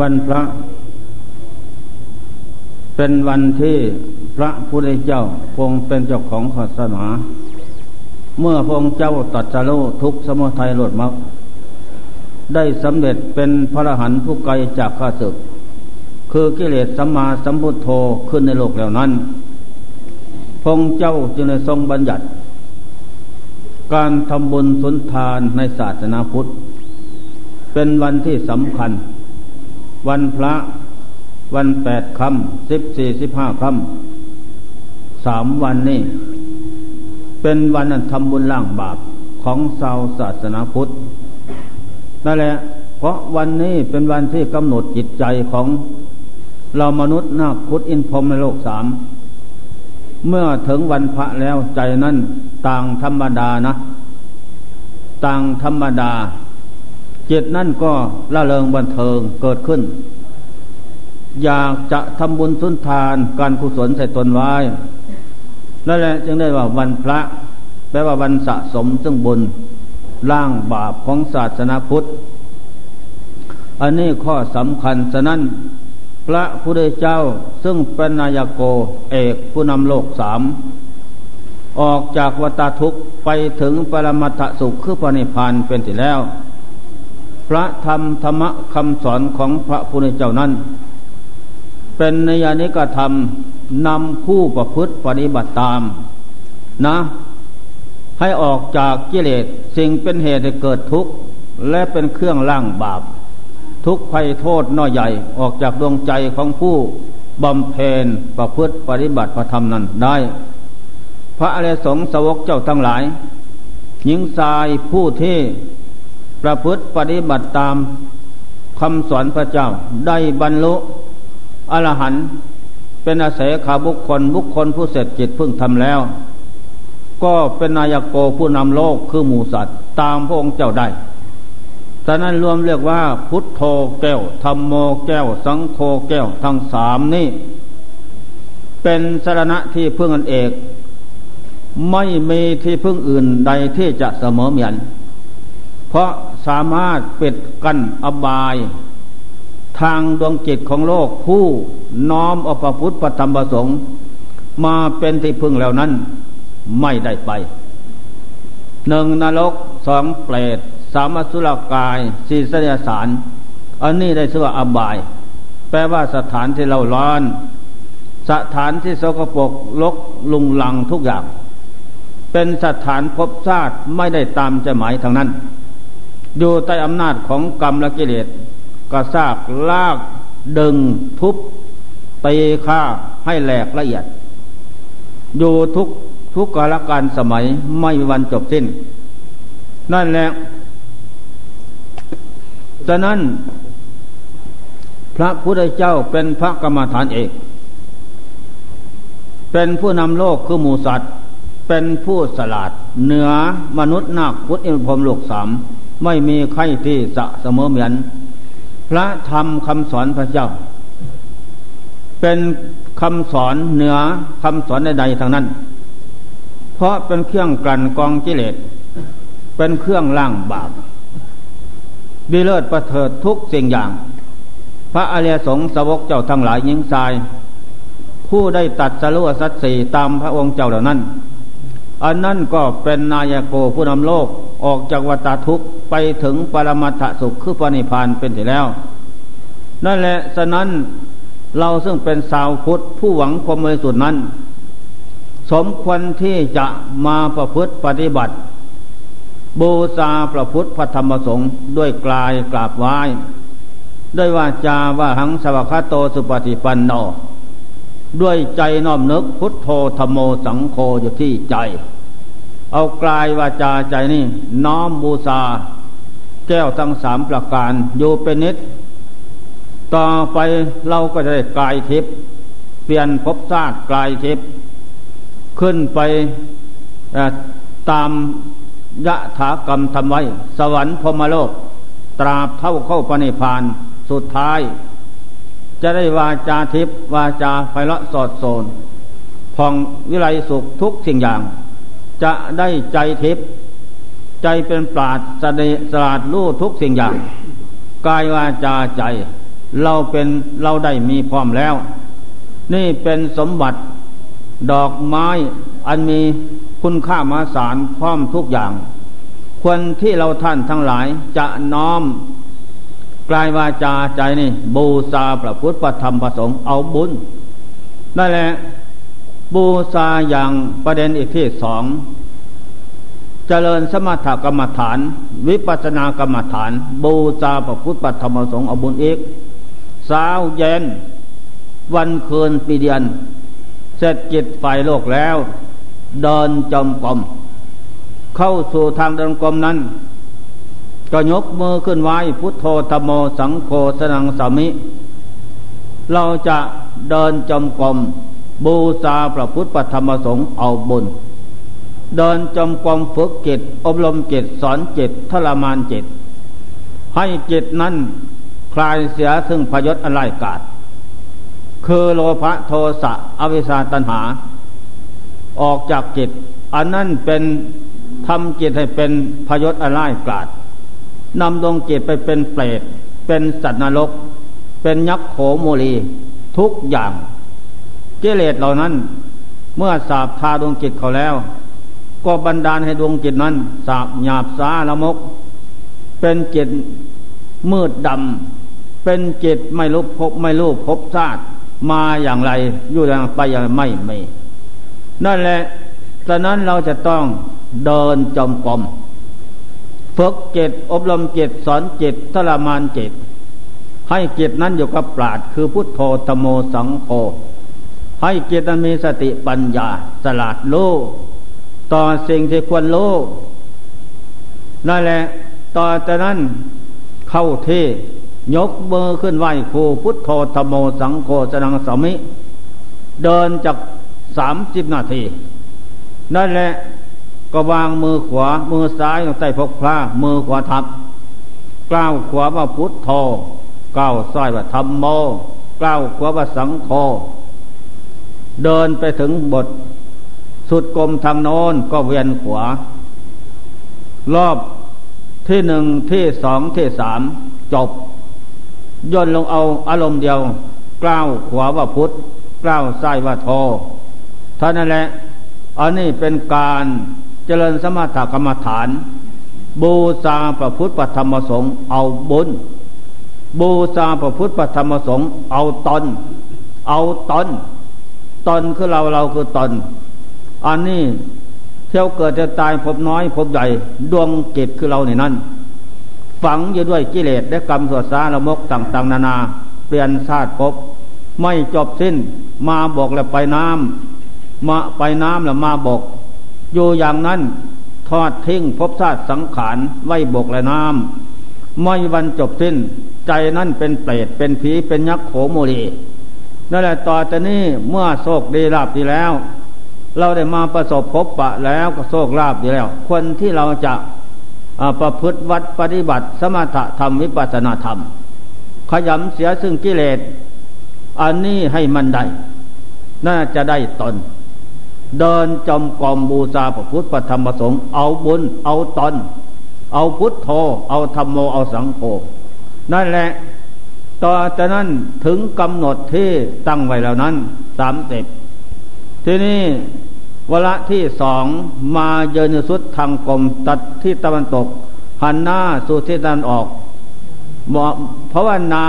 วันพระ เป็นวันที่พระพุทธเจ้าคงเป็นเจ้าของศาสนา เมื่อพงเจ้าตัดสรุทุกสมุทัยหลดมรรคได้สำเร็จเป็นพระรหันผู้ไกลจากข้าศึก คือกิเลสสัมมาสัมพุทโธขึ้นในโลกแล้วนั้น พงเจ้าจึงได้ทรงบัญญัติ การทำบุญสุนทานในศาสนาพุทธ เป็นวันที่สำคัญ วันพระ วันแปดคำสิบสี่สิบห้าคำสามวันนี้เป็นวันทำบุญล่างบาปของชาวศาสนาพุทธนั่นแหละ เพราะวันนี้เป็นวันที่กำหนดจิตใจของเรามนุษย์นาคพุทธอินพรมในโลกสาม เมื่อถึงวันพระแล้วใจนั้นต่างธรรมดานะ ต่างธรรมดา จิตนั่นก็ละเริงบันเทิงเกิดขึ้น อยากจะทำบุญสุนทานการกุศลใส่ตนไว้นั่นแหละจึงได้ว่าวันพระ แปลว่าวันสะสมซึ่งบุญล่างบาปของศาสนาพุทธ อันนี้ข้อสำคัญฉะนั้น พระพุทธเจ้าซึ่งเป็นนายโกเอกผู้นำโลกสามออกจากวัฏทุกข์ไปถึงปรมัตถสุขคือปณิพานเป็นที่แล้ว พระธรรมธรรมคำสอนของพระพุทธเจ้านั้น เป็นนยานิกธรรมนำผู้ประพฤติปฏิบัติตาม นะ ให้ออกจากกิเลสสิ่งเป็นเหตุให้เกิดทุกข์ และเป็นเครื่องล่างบาป ทุกภัยโทษน้อยใหญ่ออกจากดวงใจของผู้บำเพ็ญประพฤติปฏิบัติพระธรรมนั้นได้ พระอริยสงฆ์สวกเจ้าทั้งหลาย หญิงชายผู้ที่ ประพฤติปฏิบัติตามคำสอนพระเจ้าได้บรรลุอรหันต์เป็นอาศัยขาบุคคลบุคคลผู้เสร็จจิตพึ่งทำแล้ว ก็เป็นนายโกผู้นำโลกคือหมูสัตว์ตามพระองค์เจ้าได้ฉะนั้นรวมเรียกว่าพุทโธแก้วธรรมโมแก้ว สังโฆแก้วทั้งสามนี้เป็นสารณะที่พึ่งอันเอก ไม่มีที่พึ่งอื่นใดที่จะเสมอเหมือน เพราะสามารถปิดกั้นอบาย ทางดวงจิตของโลกผู้น้อมอภพุทธปธรรมประสงค์มาเป็นที่พึ่งแล้วนั้นไม่ได้ไปหนึ่งนรกสองเปรตสามสุรกายสี่เสยสารอันนี้ได้ชื่อว่าอบาย แปลว่าสถานที่เราร้อน สถานที่สกปรกลกลุงลังทุกอย่าง เป็นสถานพบชาติไม่ได้ตามใจหมายทางนั้น อยู่ใต้อำนาจของกรรมและกิเลสก็ซากลากดึงทุบตีฆ่าให้แหลกละเอียด อยู่ทุกทุกกาลการสมัยไม่มีวันจบสิ้น นั่นแหละฉะนั้น พระพุทธเจ้าเป็นพระกรรมฐานเอก เป็นผู้นำโลกคือหมูสัตว์ เป็นผู้สลาด เหนือมนุษย์นาคพุทธอินพรมโลกสาม ไม่มีใครที่จะเสมอเหมือน พระธรรมคำสอนพระเจ้า เป็นคำสอนเหนือคำสอนใดๆทางนั้น เพราะเป็นเครื่องกลั่นกองกิเลส เป็นเครื่องล่างบาปดีเลิศประเถิดทุกสิ่งอย่าง พระอริยสงฆ์สาวกเจ้าทั้งหลายยิงทราย ผู้ได้ตัดสรุสัตสีตามพระองค์เจ้าเหล่านั้น อันนั้นก็เป็นนายโกผู้นำโลก ออกจากวัฏทุกข์ไปถึงปรมัตถสุขคือปณิพานเป็นที่แล้ว นั่นแหละฉะนั้นเราซึ่งเป็นสาวพุทธผู้หวังความบริสุทธิ์นั้น สมควรที่จะมาประพฤติปฏิบัติบูชาพระพุทธพระธรรมสงฆ์ด้วยกลายกราบไหว้ด้วยวาจาว่าหังสวัคโตสุปฏิปันโนด้วยใจน้อมนึกพุทโธธรรมโมสังโฆอยู่ที่ใจ เอากลายวาจาใจนี่ น้อมบูชาแก้วทั้งสามประการอยู่เป็นนิด ต่อไปเราก็จะได้กลายทิพย์เปลี่ยนภพชาติกลายทิพย์ขึ้นไปตามยะถากรรมทำไว้ สวรรค์พมโลก ตราบเท่าเข้าปณิพานสุดท้าย จะได้วาจาทิพวาจาไพเราะสอดโซนพองวิไลสุขทุกสิ่งอย่าง จะได้ใจทิพย์ใจเป็นปราดสดสลาดรู้ทุกสิ่งอย่างกายวาจาใจ เราเป็นเราได้มีพร้อมแล้ว นี่เป็นสมบัติดอกไม้อันมีคุณค่ามาสารพร้อมทุกอย่าง ควรที่เราท่านทั้งหลายจะน้อมกลายวาจาใจนี่บูชาพระพุทธพระธรรมพระสงฆ์เอาบุญนั่นแหละ บูชาอย่างประเด็นอีกที่สองเจริญสมถกรรมฐาน วิปัสสนากรรมฐาน บูชาพระพุทธธรรมสงฆ์อบุญอีกสาวเย็น วันคืนปีเดือนเสร็จจิตไฟโลกแล้ว เดินจมกรมเข้าสู่ทางเดินกรมนั้น ก็ยกมือขึ้นไว้พุทโธธโมสังโฆสนังสามิ เราจะเดินจมกรม บูชาพระพุทธธรรมสงฆ์เอาบุญ เดินจมกรมฝึกจิต อบรมจิตสอนจิตทรมานจิต ให้จิตนั้นคลายเสียซึ่งพยศอะไรกาดคือโลภะโทสะอวิชาตัณหา ออกจากจิต อันนั้นเป็นทำจิตให้เป็นพยศอะไรกาดนำดวงจิตไปเป็นเปรตเป็นสัตว์นรก เป็นยักษ์โขโมลีทุกอย่าง กิเลสเหล่านั้น เมื่อสาบทาดวงจิตเขาแล้ว ก็บันดาลให้ดวงจิตนั้น สาบหยาบสาละมก เป็นจิตมืดดำเป็นจิตไม่รู้พบไม่รู้พบชาติมาอย่างไรอยู่อย่างไปอย่างไม่ไม่นั่นแหละฉะนั้นเราจะต้องเดินจมกรมฝึกจิตอบรมจิตสอนจิตทรมานจิตให้จิตนั้นอยู่กับปราดคือพุทโธตโมสังโฆ ให้จิตมีสติปัญญาสลาดโลต่อสิ่งที่ควรโลนั่นแหละ ต่อจากนั้นเข้าเทยกเบอร์ขึ้นไหวครูพุทโธธโมสังโฆสนังสมิ เดินจากสามสิบนาที นั่นแหละก็วางมือขวา มือซ้ายลงใต้พกพระมือขวาทับกล้าวขวาว่าพุทโธก้าวซ้ายว่าธรรมโมกล้าวขวาว่าสังโฆ เดินไปถึงบท สุดกลมทางโน้นก็เวียนขวา รอบที่หนึ่งที่สองที่สามจบย่นลงเอาอารมณ์เดียว กล้าวขวาว่าพุทธกล้าวซ้ายว่าโทท่านั่นแหละอันนี้เป็นการเจริญสมถกรรมฐาน บูชาพระพุทธปธรรมสงฆ์เอาบุญบูชาพระพุทธปธรรมสงฆ์เอาตน เอาตน ตนคือเราเราคือตน อันนี้เที่ยวเกิดจะตายพบน้อยพบใหญ่ดวงจิตคือเราในนั้นฝังอยู่ด้วยกิเลสและกรรมสวดสารมกต่างๆ นานา เปลี่ยนชาติภพไม่จบสิ้นมาบอกแล้วไปน้ำมาไปน้ำแล้วมาบอก อยู่อย่างนั้นทอดทิ้งภพชาติสังขารไว้บอกและน้ำไม่วันจบสิ้น ใจนั่นเป็นเปรตเป็นผีเป็นยักษ์โขโมลี นั่นแหละต่อจากนี้เมื่อโศกดีลาบดีแล้ว เราได้มาประสบพบปะแล้วก็โศกลาบดีแล้ว คนที่เราจะประพฤติวัดปฏิบัติ สมถธรรมวิปัสนาธรรม ขยำเสียซึ่งกิเลสอันนี้ให้มันได้ น่าจะได้ตน เดินจมกอมบูชาพระพุทธธรรมประสงค์เอาบุญเอาตน เอาพุทโธเอาธรรมโมเอาสังโฆนั่นแหละ ต่อจากนั้นถึงกำหนดที่ตั้งไว้แล้วนั้นสามสิบที่นี่วละที่สองมาเยินสุดทางกลมตัดที่ตะวันตก หันหน้าสู่ทิศตะวันออกเพราะว่านา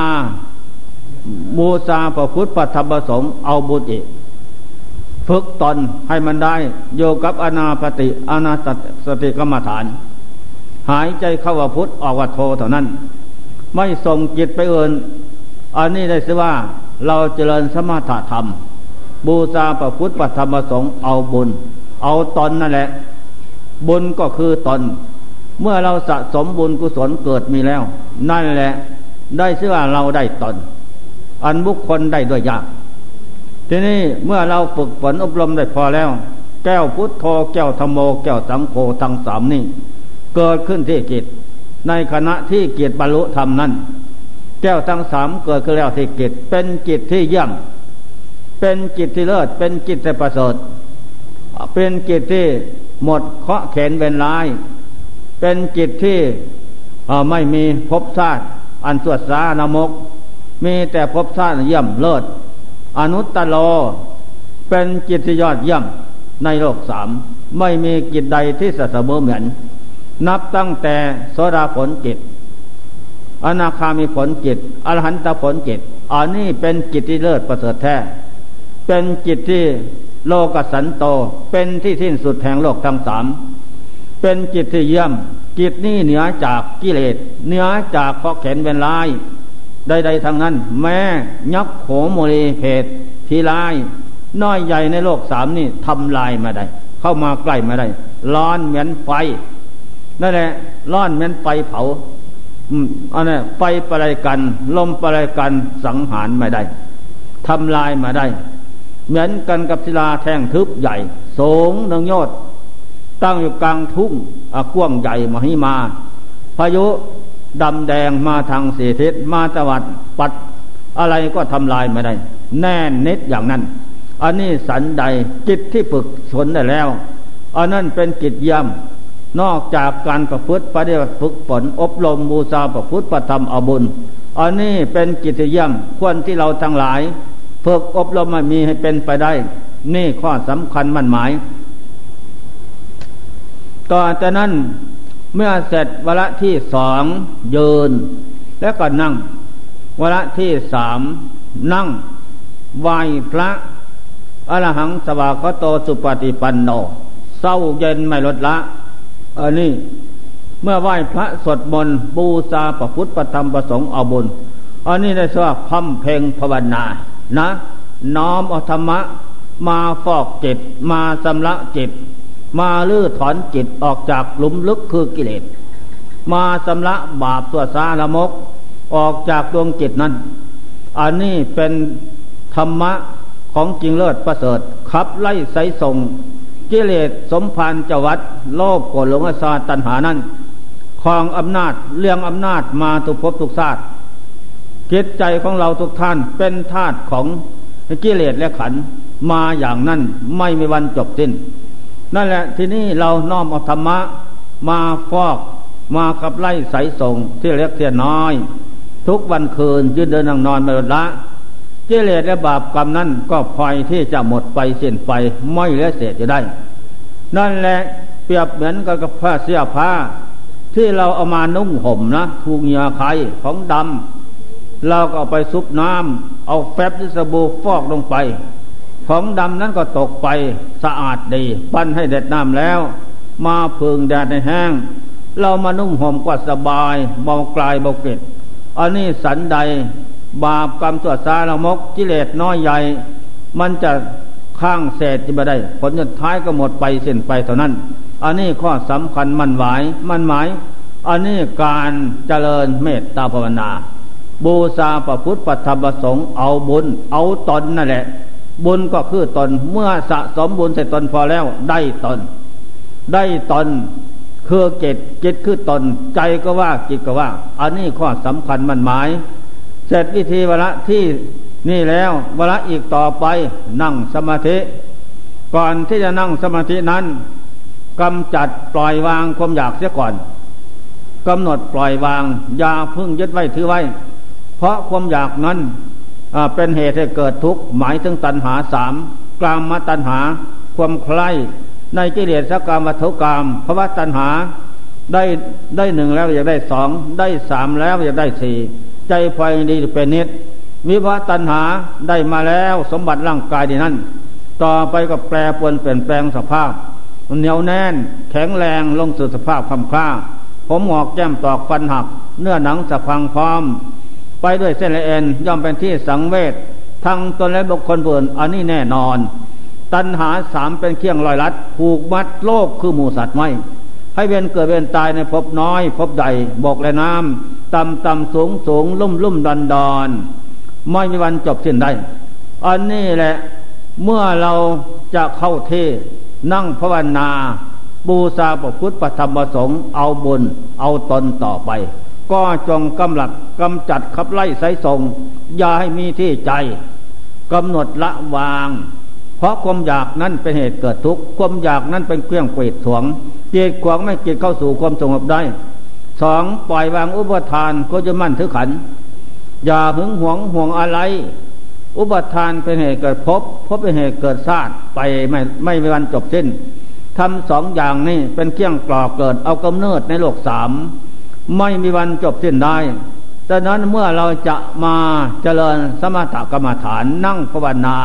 มูซาพระพุทธปธรรมสงฆ์เอาบุตรเอกฝึกตนให้มันได้โยกับอนาปฏิอนาสติกรรมฐาน หายใจเข้าว่าพุทธออกว่าโทเท่านั้น ไม่ส่งจิตไปเอื่น อันนี้ได้สิว่าเราเจริญสมถะธรรม บูชาพระพุทธปธรรมสงฆ์เอาบุญ เอาตนนั่นแหละ บุญก็คือตนเมื่อเราสะสมบุญกุศลเกิดมีแล้ว นั่นแหละ ได้ชื่อว่าเราได้ตน อันบุคคลได้ด้วยยาก ทีนี้เมื่อเราฝึกฝนอบรมได้พอแล้ว แก้วพุทธโธแก้วธรรมโม แก้วสังโฆทั้งสามนี่ เกิดขึ้นที่จิตในขณะที่เกียรติบรรลุธรรมนั้น แก้วทั้งสามเกิดขึ้นแล้วที่จิต เป็นจิตที่เยี่ยม เป็นจิตที่เลิศ เป็นจิตที่ประเสริฐ เป็นจิตที่หมดเคาะเข็นเวนลาย เป็นจิตที่ไม่มีภพชาติอันสวดสานมก มีแต่ภพชาติเยี่ยมเลิศ อนุตตโล เป็นจิตที่ยอดเยี่ยมในโลกสามไม่มีกิจใดที่สเสมอเหมือน นับตั้งแต่โสดาผลจิต อนาคามีผลจิต อรหันตผลจิต อันนี้เป็นจิตที่เลิศประเสริฐแท้ เป็นจิตที่โลกสันโต เป็นที่สิ้นสุดแห่งโลกทั้งสาม เป็นจิตที่เยี่ยม จิตนี้เหนือจากกิเลส เหนือจากข้อเข็นเป็นลาย ใดๆทั้งนั้น แม้ยักษ์โขโมลีเพศทีลาย น้อยใหญ่ในโลกสามนี่ทำลายมาได้ เข้ามาใกล้มาได้ ร้อนเหมือนไฟ นั่นแหละ ร้อนเหมือนไฟเผา อันนี้ไฟประไรกัน ลมประไรกันสังหารไม่ได้ทำลายมาได้ เหมือนกันกับศิลาแท่งทึบใหญ่สงหนึ่งยอด ตั้งอยู่กลางทุ่งกว้างใหญ่มหิมา พายุดำแดงมาทางเสีทิศมาตะวัดปัดอะไรก็ทำลายไม่ได้ แน่นนิดอย่างนั้น อันนี้สันใดจิตที่ฝึกสนได้แล้ว อันนั้นเป็นกิจย่ำ นอกจากการประพฤติปฏิบัติฝึกฝนอบรมบูชาประพฤติประธรรมอบุญอันนี้เป็นกิจย่ำควรที่เราทั้งหลายฝึกอบรมมามีให้เป็นไปได้ นี่ข้อสำคัญมั่นหมายต่อจากนั้นเมื่อเสร็จวระที่สองยืน แล้วก็นั่งวระที่สามนั่งไหวพระอรหังสวากโตสุปฏิปันโนเศร้าเย็นไม่ลดละ อันนี้เมื่อไหว้พระสวดมนต์บูชาประพุทธประธรรมประสงค์เอาบุญ อันนี้ได้ชื่อว่าพัมเพงภาวนา นะ น้อมอธรรมะ มาฟอกจิต มาสำละจิต มาลื้อถอนจิตออกจากหลุมลึกคือกิเลส มาสำละบาปตัวสาละมก ออกจากดวงจิตนั้น อันนี้เป็นธรรมะของจริงเลิศประเสริฐขับไล่ไสส่ง กิเลสสมพันจวัตโลภโกรธหลงอาสาตัณหานั้นครองอำนาจเลี้ยงอำนาจมาทุกภพทุกชาติจิตใจของเราทุกท่านเป็นธาตุของกิเลสและขันมาอย่างนั้นไม่มีวันจบสิ้น นั่นแหละที่นี่เราน้อมเอาธรรมะ มาฟอกมาขับไล่ใสส่งที่เล็กเทียน้อย ทุกวันคืนยืนเดินนั่งนอนไม่ลดละ กิเลสและบาปกรรมนั้นก็พลอยที่จะหมดไปเส้นไปไม่เหลือเศษจะได้ นั่นแหละเปรียบเหมือนกับผ้าเสื้อผ้า ที่เราเอามานุ่งห่มนะถูกเหงื่อไขของดำเราก็เอาไปซุปน้ำเอาแฟบที่สบู่ฟอกลงไป ของดำนั้นก็ตกไปสะอาดดี ปั้นให้เด็ดน้ำแล้ว มาพึงแดดในแห้ง เรามานุ่งห่มก็สบายเบากลายเบาเกล็ดอันนี้สันใด บาปกรรมตัวซาละมกกิเลสน้อยใหญ่ มันจะข้างเศษจะไม่ได้ ผลสุดท้ายก็หมดไปเส้นไปเท่านั้น อันนี้ข้อสำคัญมันหมายมันหมาย อันนี้การเจริญเมตตาภาวนา บูชาประพุทธปธรรมประสงค์เอาบุญ เอาตนนั่นแหละ บุญก็คือตนเมื่อสะสมบุญเสร็จตนพอแล้วได้ตน ได้ตนคือจิตจิตคือตนใจก็ว่าจิตก็ว่า อันนี้ข้อสำคัญมันหมาย เสร็จวิธีวละที่นี่แล้ววละอีกต่อไปนั่งสมาธิ ก่อนที่จะนั่งสมาธินั้นกำจัดปล่อยวางความอยากเสียก่อนกำหนดปล่อยวางอย่าพึ่งยึดไว้ถือไว้ เพราะความอยากนั้นเป็นเหตุให้เกิดทุกข์หมายถึงตัณหาสามกลามมาตัณหาความใคร่ในกิเลสกรรมวัฏกรรมภาวะตัณหาได้ได้หนึ่งแล้วอยากได้สองได้สามแล้วอยากได้สี่ ใจไฟดีเป็นนิดวิภวะตัณหาได้มาแล้วสมบัติร่างกายดีนั้น ต่อไปก็แปรปวนเปลี่ยนแปลงสภาพเหนียวแน่น แข็งแรงลงสู่สภาพคำคล้าผมหอกแก้มตอกฟันหัก เนื้อหนังสะพังพร้อม ไปด้วยเส้นละเอ็นย่อมเป็นที่สังเวชทั้งตนและบุคคลเบื่ออันนี้แน่นอน ตัณหาสามเป็นเครื่องลอยลัด ผูกมัดโลกคือหมูสัตว์ไม่ ให้เวียนเกิดเวียนตายในภพน้อยภพใหญ่บกและน้ำ ต่ำต่ำสูงสูงลุ่มลุ่มดอนดอนไม่มีวันจบสิ้นได้ อันนี้แหละ เมื่อเราจะเข้าเทนั่งภาวนาบูชาพระพุทธธรรมประสงค์เอาบุญเอาตนต่อไป ก็จงกำลัดกำจัดขับไล่ไสส่งอย่าให้มีที่ใจกำหนดละวาง เพราะความอยากนั้นเป็นเหตุเกิดทุกข์ความอยากนั้นเป็นเครื่องเกวดถวงเกียดขวางไม่เกียดเข้าสู่ความสงบได้ สองปล่อยวางอุปทานก็จะมั่นถือขัน อย่าหึงหวงห่วงอะไร อุปทานเป็นเหตุเกิดพบพบเป็นเหตุเกิดชาติไปไม่ไม่มีวันจบสิ้นทำสองอย่างนี้เป็นเครื่องกรอกเกิดเอากำเนิดในโลกสามไม่มีวันจบสิ้นได้ดังนั้นเมื่อเราจะมาเจริญสมถกรรมฐานนั่งภาวนา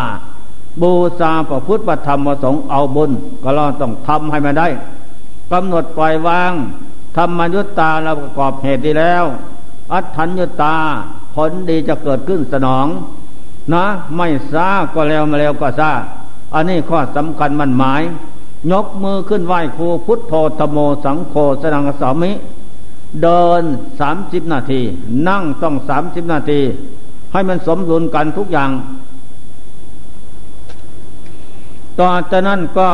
บูชาพระพุทธธรรมประสงค์เอาบุญ ก็เราต้องทำให้มันได้กำหนดปล่อยวาง ธรรมยุตตาเราประกอบเหตุดีแล้ว อัตถัญญตาผลดีจะเกิดขึ้นสนอง นะ ไม่ซาก็แล้วมาแล้วก็ซาอันนี้ข้อสำคัญมันหมาย ยกมือขึ้นไหว้ครูพุทโธธโมสังโฆสนังสามิ เดินสามสิบนาที นั่งต้องสามสิบนาที ให้มันสมดุลกันทุกอย่าง ต่อจากนั้นก็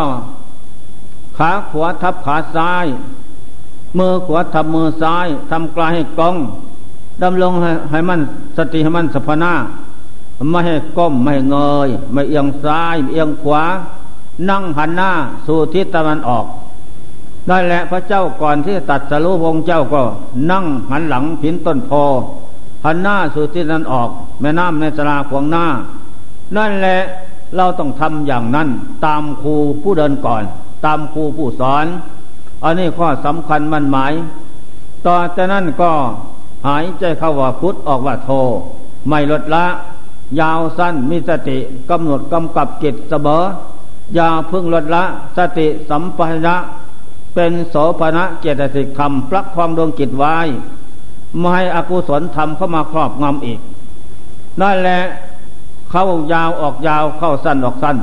ขาขวาทับขาซ้าย มือขวาทำมือซ้ายทำกลายให้กองดำลงให้ให้มันสติให้มันสพนาไม่ให้ก้มไม่เงย ไม่เอียงซ้ายเอียงขวา นั่งหันหน้า สู่ทิศตะวันออกได้แหละพระเจ้าก่อนที่ตัดสรุปงเจ้าก็ นั่งหันหลังพินต้นโพหันหน้าสู่ทิศตะวันออก แม่น้ำในสลาขวงหน้า นั่นแหละเราต้องทำอย่างนั้น ตามครูผู้เดินก่อน ตามครูผู้สอน อันนี้ข้อสำคัญมันหมาย ต่อจากนั้นก็หายใจเข้าว่าพุทธออกว่าโท ไม่ลดละ ยาวสั้นมีสติกำหนดกำกับจิตเสมออย่าพึ่งลดละ สติสัมปชัญญะเป็นโสภณะเจตสิกธรรมปลักความดวงจิตไว้ไม่ให้อกุศลธรรมเข้ามาครอบงำอีก นั่นแหละเข้ายาวออกยาวเข้าสั้นออกสั้น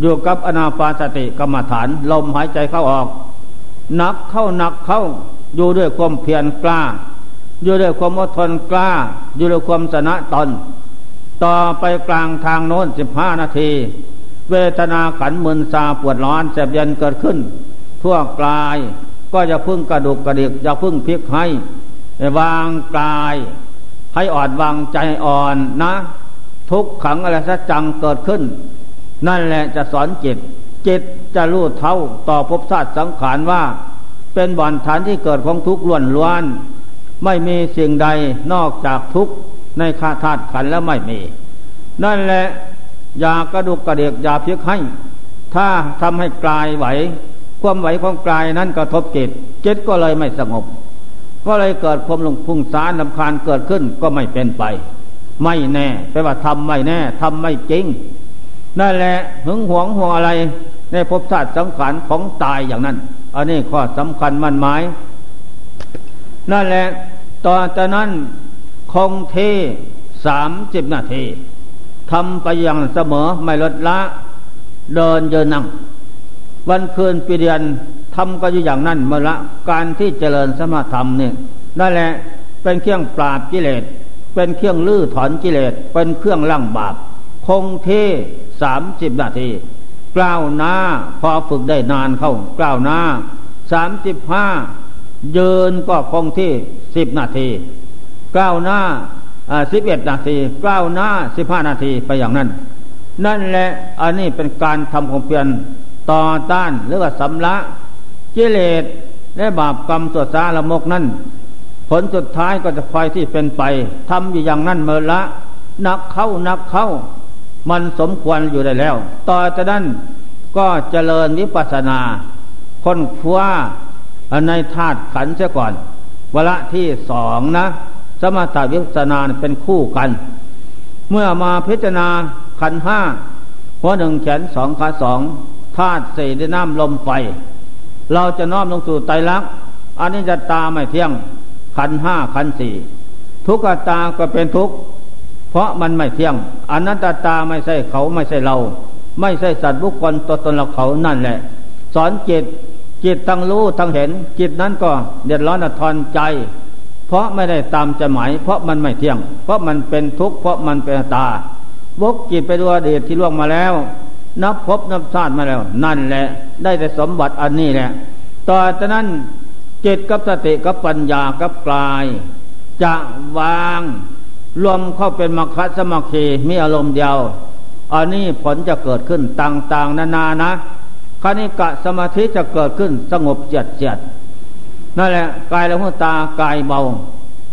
อยู่กับอนาปาสติกรรมฐาน ลมหายใจเข้าออก หนักเข้าหนักเข้า อยู่ด้วยความเพียรกล้า อยู่ด้วยความอดทนกล้า อยู่ด้วยความสนะตน ต่อไปกลางทางโน้นสิบห้านาที เวทนาขันมึนซาปวดร้อนแสบเย็นเกิดขึ้น ทั่วกลาย ก็จะพึ่งกระดูกกระดิกจะพึ่งพลิกให้วางกาย ให้อ่อนวางใจอ่อนนะ ทุกขังอะไรสัจจังเกิดขึ้น นั่นแหละจะสอนจิต จิตจะรู้เท่าต่อภพชาติสังขารว่า เป็นบ่อนฐานที่เกิดของทุกข์ล้วนล้วน ไม่มีสิ่งใดนอกจากทุกข์ในคาธาตุขันแล้วไม่มี นั่นแหละอย่ากระดุกกระเดียกอย่าเพียกให้ ถ้าทำให้กลายไหว ความไหวของกลายนั้นกระทบจิตจิตก็เลยไม่สงบ ก็เลยเกิดความลงพุ่งสารลำคาญเกิดขึ้นก็ไม่เป็นไป ไม่แน่แปลว่าทำไม่แน่ทำไม่จริงนั่นแหละหึงหวงห่วงอะไร ในภพชาติสังขารของตายอย่างนั้น อันนี้ข้อสำคัญมั่นหมาย นั่นแหละ ต่อจากนั้นคงเทสามสิบนาทีทำไปอย่างเสมอไม่ลดละ เดินเยินนั่ง วันคืนปีเดือนทำก็อยู่อย่างนั้นเมื่อละ การที่เจริญสมาธรรมเนี่ยนั่นแหละเป็นเครื่องปราบกิเลสเป็นเครื่องลื้อถอนกิเลสเป็นเครื่องล่างบาปคงเทสามสิบนาที กล้าวหน้า พอฝึกได้นานเข้ากล้าวหน้าสามสิบห้าเยินก็คงที่สิบนาทีกล้าวหน้าสิบเอ็ดนาทีกล้าวหน้าสิบห้านาทีไปอย่างนั้น นั่นแหละอันนี้เป็นการทำความเพียรต่อต้านหรือว่าสำละกิเลสและบาปกรรมตัวสาละมกนั่นผลสุดท้ายก็จะคอยที่เป็นไปทำอยู่อย่างนั้นเมื่อละนักเข้านักเข้า มันสมควรอยู่ได้แล้ว ต่อจากนั้นก็เจริญวิปัสนาค้นคว้าในธาตุขันเสียก่อนวละที่สองนะ สมถวิปัสนาเป็นคู่กัน เมื่อมาพิจารณาขันห้าหัวหนึ่งแขนสองขาสองธาตุสี่ด้น้ำลมไฟ เราจะน้อมลงสู่ไตรลักษณ์อันนี้จะตาไม่เที่ยงขันห้าขันสี่ทุกขตาก็เป็นทุกข์ ราะมันไม่เที่ยงอนัตตาไม่ใช่เขาไม่ใช่เรา ไม่ใช่สัตว์บุคคลตัวตนเราเขานั่นแหละ สอนจิตจิตทั้งรู้ทั้งเห็น จิตนั้นก็เดือดร้อนทอนใจ เพราะไม่ได้ตามใจหมาย เพราะมันไม่เที่ยง เพราะมันเป็นทุกข์เพราะมันเป็นตาบกจิตไปดูอดีตที่ล่วงมาแล้ว นับพบนับชาติมาแล้ว นั่นแหละ ได้แต่สมบัติอันนี้แหละต่อจากนั้นจิตกับสติกับปัญญากับกลาย จะวาง รวมเข้าเป็นมรรคสมัคคีมีอารมณ์เดียว อันนี้ผลจะเกิดขึ้นต่างๆ นานานะคณิกะสมาธิจะเกิดขึ้นสงบเจียดเจียดนั่นแหละกายละหูตากายเบา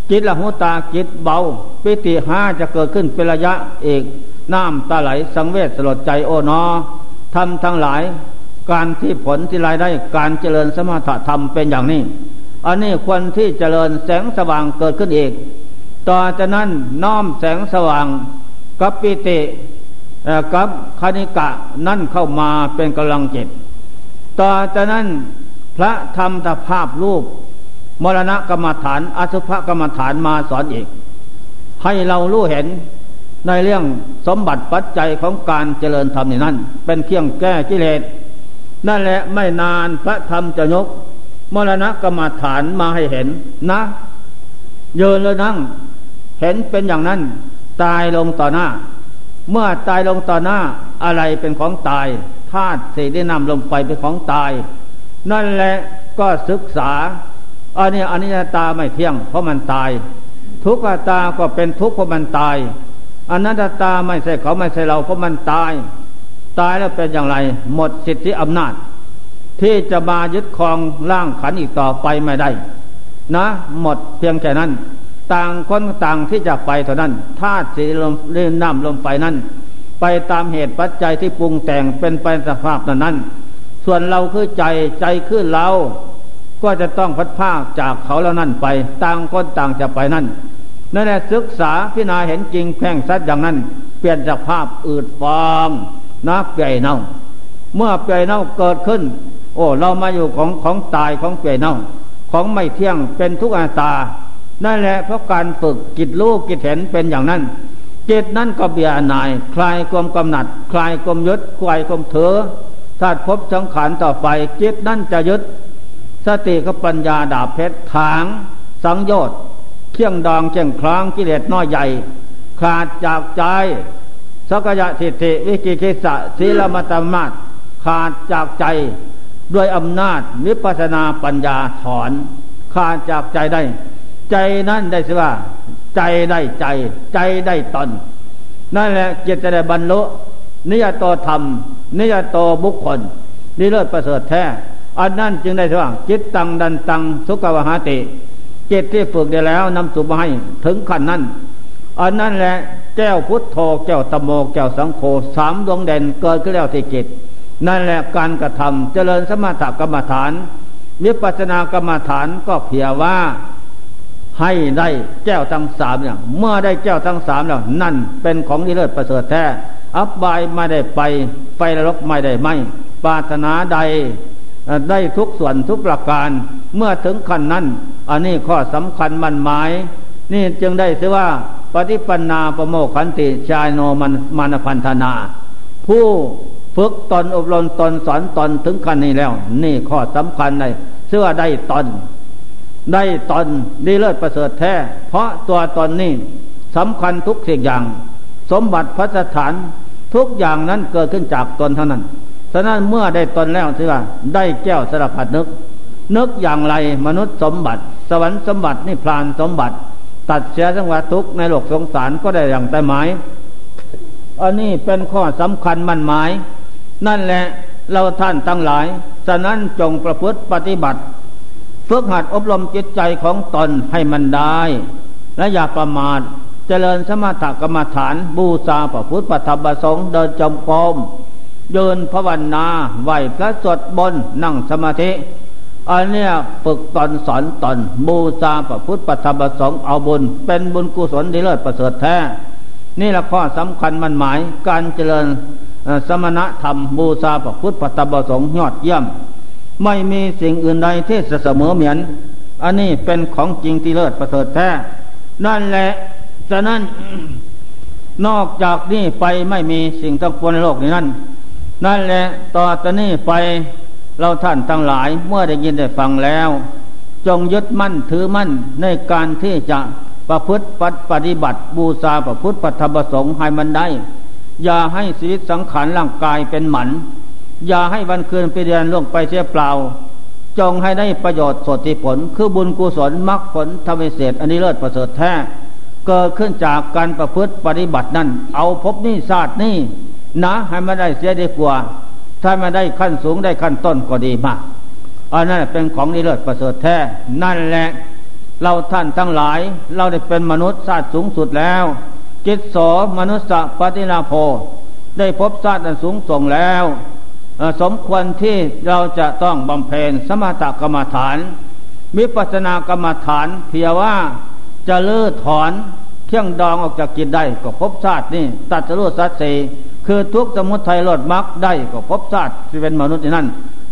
จิตละหูตาจิตเบา ปิติห้าจะเกิดขึ้นเป็นระยะเอกน้ำตาไหลสังเวชสลดใจโอนอทำทั้งหลาย การที่ผลที่รายได้การเจริญสมถะธรรมเป็นอย่างนี้ อันนี้ควรที่เจริญแสงสว่างเกิดขึ้นเอีก ต่อจากนั้นน้อมแสงสว่างกับปิติกับคณิกะนั่นเข้ามาเป็นกำลังจิต ต่อจากนั้นพระธรรมตภาพรูป มรณะกรรมฐานอสุภกรรมฐานมาสอนอีก ให้เรารู้เห็นในเรื่องสมบัติปัจจัยของการเจริญธรรมนี่นั่นเป็นเครื่องแก้กิเลสนั่นแหละไม่นานพระธรรมจะยกมรณะกรรมฐานมาให้เห็นนะเยินเลยนั่ง เห็นเป็นอย่างนั้น ตายลงต่อหน้า เมื่อตายลงต่อหน้าอะไรเป็นของตายธาตุสี่ได้นำลงไปเป็นของตาย นั่นแหละก็ศึกษาอันนี้อนิจจตาไม่เที่ยง เพราะมันตาย ทุกขตาก็เป็นทุกข์เพราะมันตายอนัตตาไม่ใช่เขาไม่ใช่เราเพราะมันตาย ตายแล้วเป็นอย่างไร หมดสิทธิอำนาจ ที่จะมายึดครองร่างขันอีกต่อไปไม่ได้ นะ หมดเพียงแค่นั้น ต่างคนต่างที่จะไปเท่านั้นธาตุสีลมเลื่อนน้ำลมไปนั้น ไปตามเหตุปัจจัยที่ปรุงแต่งเป็นไปสภาพนั้นนั้น ส่วนเราคือใจใจคือเรา ก็จะต้องพัดภาคจากเขาแล้วนั่นไป ต่างคนต่างจะไปนั่นนั่นแหละศึกษาพิจารณาเห็นจริงแพ่งสัดอย่างนั้น เปลี่ยนจากภาพอืดฟางนับเปียเน่า เมื่อเปียเน่าเกิดขึ้น โอ้ เรามาอยู่ของของตายของเปียเน่า ของไม่เที่ยงเป็นทุกอาตา นั่นแหละเพราะการฝึกจิตรู้จิตเห็นเป็นอย่างนั้น จิตนั้นก็เบียนาย คลายความกำหนัด คลายความยึดคลายความเถอถ้าพบสังขารต่อไป จิตนั้นจะยึด สติกับปัญญาดาบเพชรถาง สังโยชน์เคี่ยงดองเจียงคลางกิเลสน้อยใหญ่ ขาดจากใจสักยะทิฏฐิวิกิคิสะศีลมัตมาตขาดจากใจ ด้วยอำนาจวิปัสนาปัญญาถอน ขาดจากใจได้ ใจนั่นได้สิว่า ใจได้ใจ ใจได้ตน นั่นแหละเจิตจะได้บรรลุนิยตโตธรรม นิยตโตบุคคลนี่เลิศประเสริฐแท้ อันนั้นจึงได้สิว่าจิตตังดันตังสุกวหาติจิตที่ฝึกได้แล้วนำสุมาให้ถึงขั้นนั้น อันนั้นแหละแก้วพุทโธแก้วตโมแก้วสังโฆสามดวงเด่นเกิดขึ้นแล้วที่จิต นั่นแหละการกระทำเจริญสมถกรรมฐานวิปัสสนากรรมฐานก็เพียว่า ให้ได้แก้วทั้งสามอย่าง เมื่อได้แก้วทั้งสามแล้ว นั่นเป็นของที่เลิศประเสริฐแท้ อับบายไม่ได้ไปไฟนรกไม่ได้ไม่ปาถนาใดได้ทุกส่วนทุกประการ เมื่อถึงขั้นนั้น อันนี้ข้อสำคัญมันหมาย นี่จึงได้ชื่อว่า ปฏิปันนาประโมขันติชายโนมันมานพันธนา ผู้ฝึกตนอบรมตนสอนตนถึงขั้นนี้แล้ว นี่ข้อสำคัญเลยเชื่อได้ตน ได้ตนดีเลิศประเสริฐแท้ เพราะตัวตนนี้สำคัญทุกสิ่งอย่าง สมบัติพัฒฐานทุกอย่างนั้นเกิดขึ้นจากตนเท่านั้นฉะนั้นเมื่อได้ตนแล้วถือว่าได้แก้วสารพัดนึก นึกอย่างไรมนุษย์สมบัติ สวรรค์สมบัตินิพพานสมบัติ ตัดเสียสังวาทุกในโลกสงสารก็ได้อย่างแต่หมายอันนี้เป็นข้อสำคัญมั่นหมาย นั่นแหละเราท่านทั้งหลาย ฉะนั้นจงประพฤติปฏิบัติ ฝึกหัดอบรมจิตใจของตนให้มันได้ และอย่าประมาทเจริญสมถกรรมฐานบูชาพระพุทธปฏิบัติสงเดินจมกรมเดินภาวนาไหวพระสวดบนนั่งสมาธิอันเนี้ยฝึกตนสอนตนบูชาพระพุทธปฏิบัติสงเอาบุญ เป็นบุญกุศลดีเลิศประเสริฐแท้ นี่แหละข้อสำคัญมันหมายการเจริญสมณธรรมบูชาพระพุทธปฏิบัติสงยอดเยี่ยม ไม่มีสิ่งอื่นใดที่เสมอเหมือน อันนี้เป็นของจริงที่เลิศประเสริฐแท้ นั่นแหละ ฉะนั้นนอกจากนี้ไปไม่มีสิ่งทั้งปวงในโลกนี้นั่น นั่นแหละต่อจากนี้ไปเราท่านทั้งหลายเมื่อได้ยินได้ฟังแล้ว จงยึดมั่นถือมั่นในการที่จะประพฤติปฏิบัติบูชาประพฤติปฏิบัติสงฆ์ให้มันได้ อย่าให้ชีวิตสังขารร่างกายเป็นหมัน อย่าให้วันคืนไปเดือนล่วงไปเสียเปล่า จงให้ได้ประโยชน์สดที่ผล คือบุญกุศลมรรคผลทำให้เศษอันนี้เลิศประเสริฐแท้เกิดขึ้นจากการประพฤติปฏิบัตินั้นเอาพบนี่ศาสตร์นี่นะให้มาได้เสียดีกว่า ถ้ามาได้ขั้นสูงได้ขั้นต้นก็ดีมากอันนั้นเป็นของนิเลิศประเสริฐแท้ นั่นแหละ เราท่านทั้งหลาย เราได้เป็นมนุษย์ชาติสูงสุดแล้ว จิตโสมนุษย์ปฏินาโพได้พบชาติอันสูงส่งแล้ว สมควรที่เราจะต้องบำเพ็ญสมถกรรมฐานมิปัสนากรรมฐานเพียว่าจะเลื่อถอนเครื่องดองออกจากจิตได้ก็พบชาตินี่ตัดจะรู้สัตสีคือทุกสมุทัยลดมรรคได้ก็พบชาติที่เป็นมนุษย์นั่น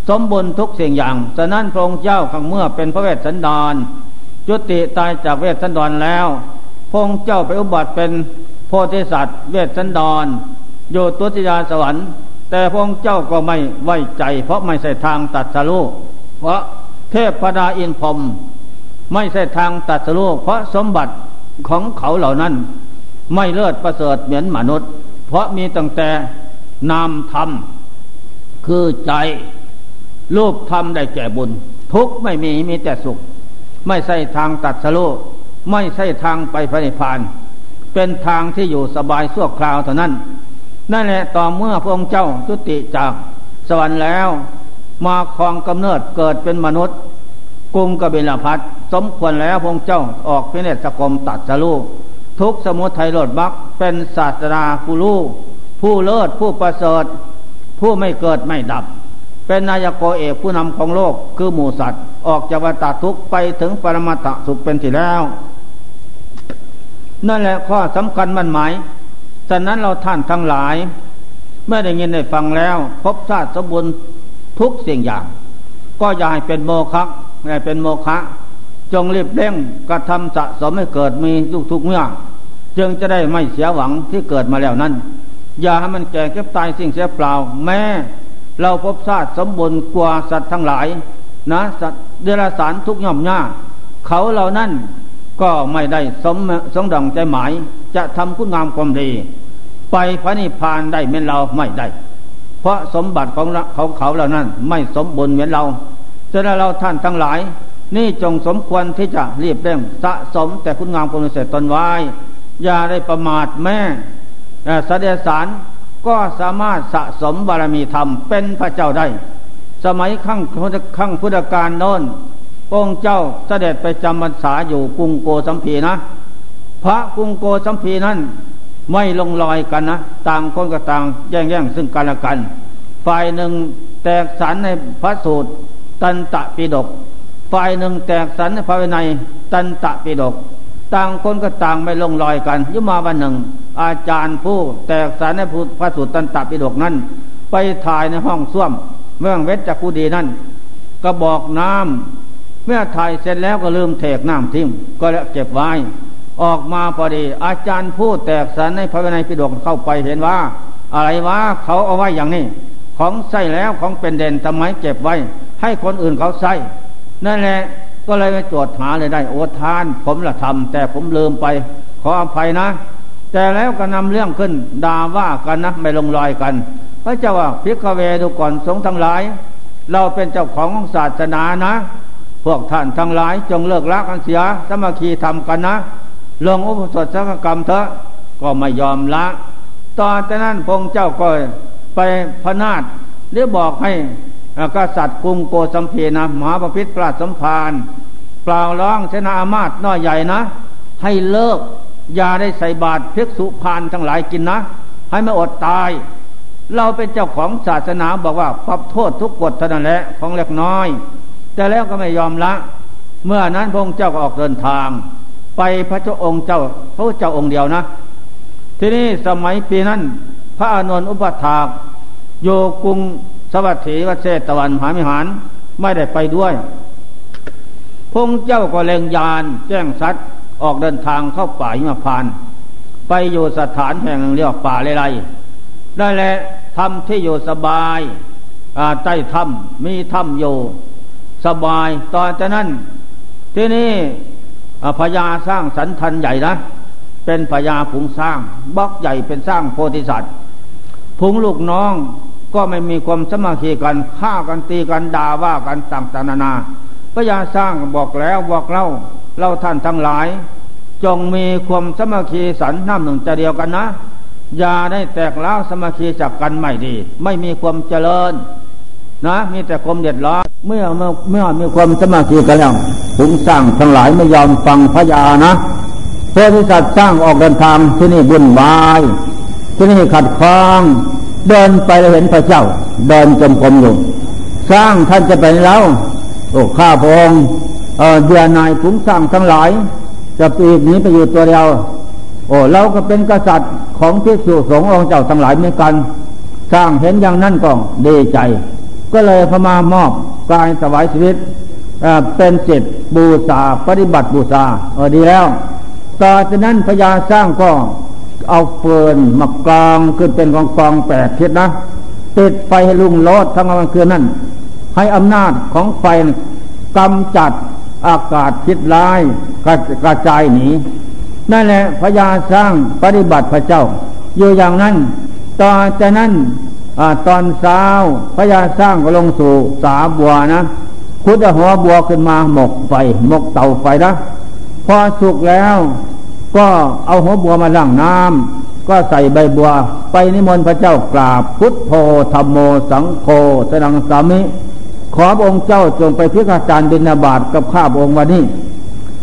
สมบูรณ์ทุกสิ่งอย่างฉะนั้นพระองค์เจ้าขังเมื่อเป็นพระเวสสันดร จุติตายจากเวสสันดรแล้วพระองค์เจ้าไปอุบัติเป็นโพธิสัตว์เวสสันดรอยู่ตุติยาสวรรค์ แต่พระองค์เจ้าก็ไม่ไว้ใจ เพราะไม่ใช่ทางตัดสรุเพราะเทพพดาอินพรมไม่ใช่ทางตัดสรุเพราะสมบัติของเขาเหล่านั้น ไม่เลิศประเสริฐเหมือนมนุษย์ เพราะมีตั้งแต่นามธรรม คือใจรูปธรรมได้แก่บุญ ทุกไม่มีมีแต่สุข ไม่ใช่ทางตัดสโลไม่ใช่ทางไปพระนิพพาน เป็นทางที่อยู่สบายสั่วคราวเท่านั้น นั่นแหละต่อเมื่อพระองค์เจ้าจุติจากสวรรค์แล้ว มาครองกำเนิดเกิดเป็นมนุษย์กรุงกบิลพัทสมควรแล้วพระองค์เจ้าออกพิเนศกรมตัดสลูทุกสมุทัยโลดบักเป็นศาสนาผู้ลูกผู้เลิศผู้ประเสริฐ ผู้ไม่เกิดไม่ดับ เป็นนายกเอกผู้นำของโลกคือหมูสัตว์ ออกจากวัฏทุกไปถึงปรมาตะสุขเป็นที่แล้ว นั่นแหละข้อสำคัญมันหมาย ฉะนั้นเราท่านทั้งหลาย เมื่อได้ยินได้ฟังแล้ว พบชาติสมบูรณ์ทุกสิ่งอย่าง ก็อย่าให้เป็นโมฆะไม่าเป็นโมฆะจงรีบเร่งกระทำสะสมให้เกิดมีทุกทุกเมื่อจึงจะได้ไม่เสียหวังที่เกิดมาแล้วนั้น อย่าให้มันแก่เก็บตายสิ่งเสียเปล่า แม้เราพบชาติสมบูรณ์กว่าสัตว์ทั้งหลาย นะสัตว์เดรัจฉานทุกย่อมหน้า เขาเหล่านั้นก็ไม่ได้สมสงดังใจหมาย จะทำคุณงามความดี ไปพระนิพพานได้เหมือนเราไม่ได้ เพราะสมบัติของเขาเขาเหล่านั้น ไม่สมบูรณ์เหมือนเราจะได้เราท่านทั้งหลาย นี่จงสมควรที่จะรีบเร่งสะสมแต่คุณงามความดีเสร็จตนไว้อย่าได้ประมาทแม่สเสดสารก็สามารถสะสมบารมีธรรมเป็นพระเจ้าได้ สมัยขั้งขั้งพุทธกาลโน้นองค์เจ้าเสด็จไปจำพรรษาอยู่กรุงโกสัมพีนะ พระกรุงโกสัมพีนั้น ไม่ลงรอยกันนะต่างคนก็ต่างแย่งแย่งซึ่งกันและกัน ฝ่ายหนึ่งแตกสันในพระสูตร ตันตะปิดก ฝ่ายหนึ่งแตกสันในพระวินัย ตันตะปิดก ต่างคนก็ต่างไม่ลงรอยกันยุมาวันหนึ่ง อาจารย์ผู้แตกสารในพระสุตรตันตะปิฎกนั้น ไปถ่ายในห้องส้วมเมื่อเวชจักกูดีนั้นก็บอกน้ำเมื่อถ่ายเสร็จแล้วก็ลืมเทกน้ำทิ้งก็แล้วเก็บไว้ ออกมาพอดี อาจารย์ผู้แตกสารในพระวินัยปิฎกเข้าไปเห็นว่า อะไรวะเขาเอาไว้อย่างนี้ ของใส่แล้วของเป็นเด่นทำไมเก็บไว้ ให้คนอื่นเขาใส่นั่นแหละก็เลยไปตรวจหาเลยได้โอทาน ผมละทำแต่ผมลืมไป ขออภัยนะ แต่แล้วก็นำเรื่องขึ้นด่าว่ากันนะไม่ลงรอยกัน พระเจ้าว่าพิกเวดูก่อนสงทั้งหลาย เราเป็นเจ้าของของศาสนานะ พวกท่านทั้งหลายจงเลิกละกันเสียสมาคีทำกันนะ ลงอุปสมสักกรรมเถอะก็ไม่ยอมละ ตอนนั้นพงเจ้าก็ไปพนาดหรือบอกให้กษัตริย์กรุงโกสัมพีนะมหาปพิธปราสมพานเปล่าร้องเสนาอามาตน้อยใหญ่นะ ให้เลิกอย่าได้ใส่บาตรเพิกสุพานทั้งหลายกินนะ ให้ไม่อดตาย เราเป็นเจ้าของศาสนาบอกว่าปรับโทษทุกกฎเท่านั้นแหละของเล็กน้อย แต่แล้วก็ไม่ยอมละ เมื่อนั้นพระองค์เจ้าก็ออกเดินทาง ไปพระเจ้าองค์เจ้า พระเจ้าองค์เดียวนะ ทีนี้สมัยปีนั้น พระอานนท์อุปถากโยกรุงสวัสดีวัเชตวันหามิหาร ไม่ได้ไปด้วยพงเจ้าก็เล็งยานแจ้งสัตว์ออกเดินทางเข้าป่าหิมพาน ไปอยู่สถานแห่งเรียกป่าเลไรได้แหละทำที่อยู่สบายใต้ถ้ำมีถ้ำอยู่ สบายตอนจากนั้น ที่นี่ พญาสร้างสันทันใหญ่นะ เป็นพญาผงสร้างบักใหญ่เป็นสร้างโพธิสัตว์ผงลูกน้องก็ไม่มีความสมาคีกันฆ่ากันตีกันด่าว่ากันต่างๆนานาพญาสร้างบอกแล้วบอกเล่าเราท่านทั้งหลาย จงมีความสมาคีสันน้ำหนึ่งจะเดียวกันนะอย่าได้แตกแล้วสมาคีจากกันไม่ดี ไม่มีความเจริญ นะมีแต่ความเดือดร้อนเมื่อเมื่อเมื่อมีความสมาธิกันแล้วผงสร้างทั้งหลายไม่ยอมฟังพญานะโพธิสัตว์สร้างออกเดินทางที่นี่บุญวาย ที่นี่ขัดข้อง เดินไปแล้วเห็นพระเจ้า เดินจมกรมอยู่สร้างท่านจะไปแล้วโอ้ข้าพงเออเดือนายผงสร้างทั้งหลาย จะปีกนี้ไปอยู่ตัวเดียวโอ้เราก็เป็นกษัตริย์ของที่สุสงองค์เจ้าทั้งหลายเหมือนกัน สร้างเห็นอย่างนั้นก็ดีใจ ก็เลยพมามอบกายสวายชีวิตเป็นจิตบูชาปฏิบัติบูชาเออดีแล้วต่อจากนั้นพญาสร้างก็เอาเฟืนมากรองขึ้นเป็นกองกองแปดทิศนะ ติดไฟให้ลุงโลดทั้งวันคืนนั้นให้อำนาจของไฟกำจัดอากาศทิศร้ายกระกระจายหนีนั่นแหละพญาสร้างปฏิบัติพระเจ้า อยู่อย่างนั้น ต่อจากนั้น ตอนเช้าพญาสร้างก็ลงสู่สาบัวนะคุดหัวบัวขึ้นมาหมกไฟหมกเตาไฟนะพอสุกแล้ว ก็เอาหัวบัวมาล้างน้ำก็ใส่ใบบัว ไปนิมนต์พระเจ้ากราบพุทโธธรรมโมสังโฆสนังสามิ ขอองค์เจ้าจงไปพิฆาจารบินาบาตกับข้าองค์วันนี้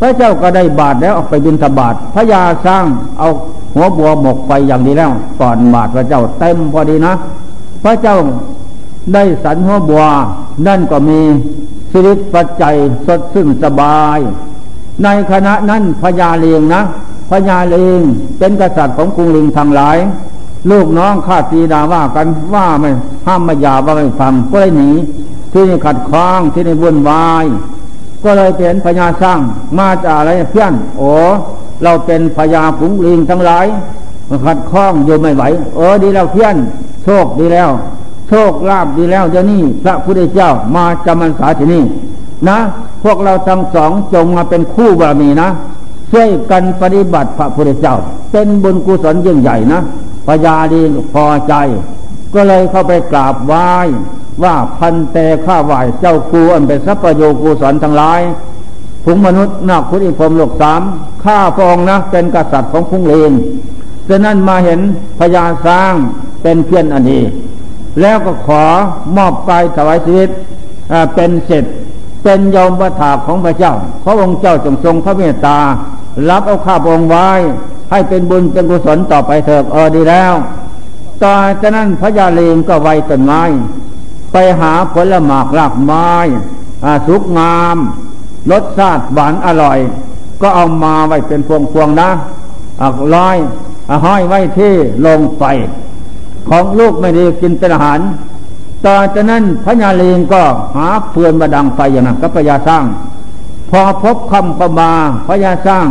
พระเจ้าก็ได้บาทแล้วออกไปบินทบาทพระยาสร้างเอาหัวบัวหมกไฟอย่างนี้แล้วก่อนบาทพระเจ้าเต็มพอดีนะ พระเจ้าได้สันหัวบัว นั่นก็มีชีวิตปัจจัยสดซึ่งสบาย ในคณะนั้นพญาเลียงนะพญาเลียงเป็นกษัตริย์ของกรุงลิงทางหลาย ลูกน้องข้าตีดาว่ากันว่าไม่ห้ามมายาว่าไม่ฟังก็เลยหนีที่นี่ขัดข้องที่นี่วุ่นวาย ก็เลยเป็นพญาสร้างมาจากอะไรเพื่อนโอ้เราเป็นพญาผงลิงทั้งหลาย ขัดข้องอยู่ไม่ไหว เออดีแล้วเพื่อนโชคดีแล้ว โชคลาภดีแล้วเดี๋ยวนี้พระพุทธเจ้ามาจำพรรษาที่นี่นะ พวกเราทั้งสองจงมาเป็นคู่บารมีนะช่วยกันปฏิบัติพระพุทธเจ้า เป็นบุญกุศลยิ่งใหญ่นะพญาดีพอใจ ก็เลยเข้าไปกราบไหว้ว่าพันเตข้าไหวเจ้าครูอันเป็นสัพโยกุศลทั้งหลายผงมนุษย์นักพุทธิพรมโลกสามข้าพองนะเป็นกษัตริย์ของพุงเลน ฉะนั้นมาเห็นพญาสร้างเป็นเพื่อนอันนี้ แล้วก็ขอมอบกายถวายชีวิตเป็นเสร็จเป็นยอมประถาของพระเจ้า พระองค์เจ้าจงทรงพระเมตตา รับเอาข้าพระองค์ไว้ ให้เป็นบุญเป็นกุศลต่อไปเถิดเออดีแล้วต่อจากนั้นพระยาเลงก็ไวต้นไม้ ไปหาผลหมากรากไม้สุกงามรสชาติหวานอร่อย ก็เอามาไว้เป็นพวงพวงนะอักร้อย ห้อยไว้ที่ลงไฟ ของลูกไม่ได้กินเป็นอาหาร ต่อจากนั้นพญาลีงก็หาเฟือนมาดังไฟอย่างนั้นก็พญาสร้าง พอพบคำประมาพญาสร้าง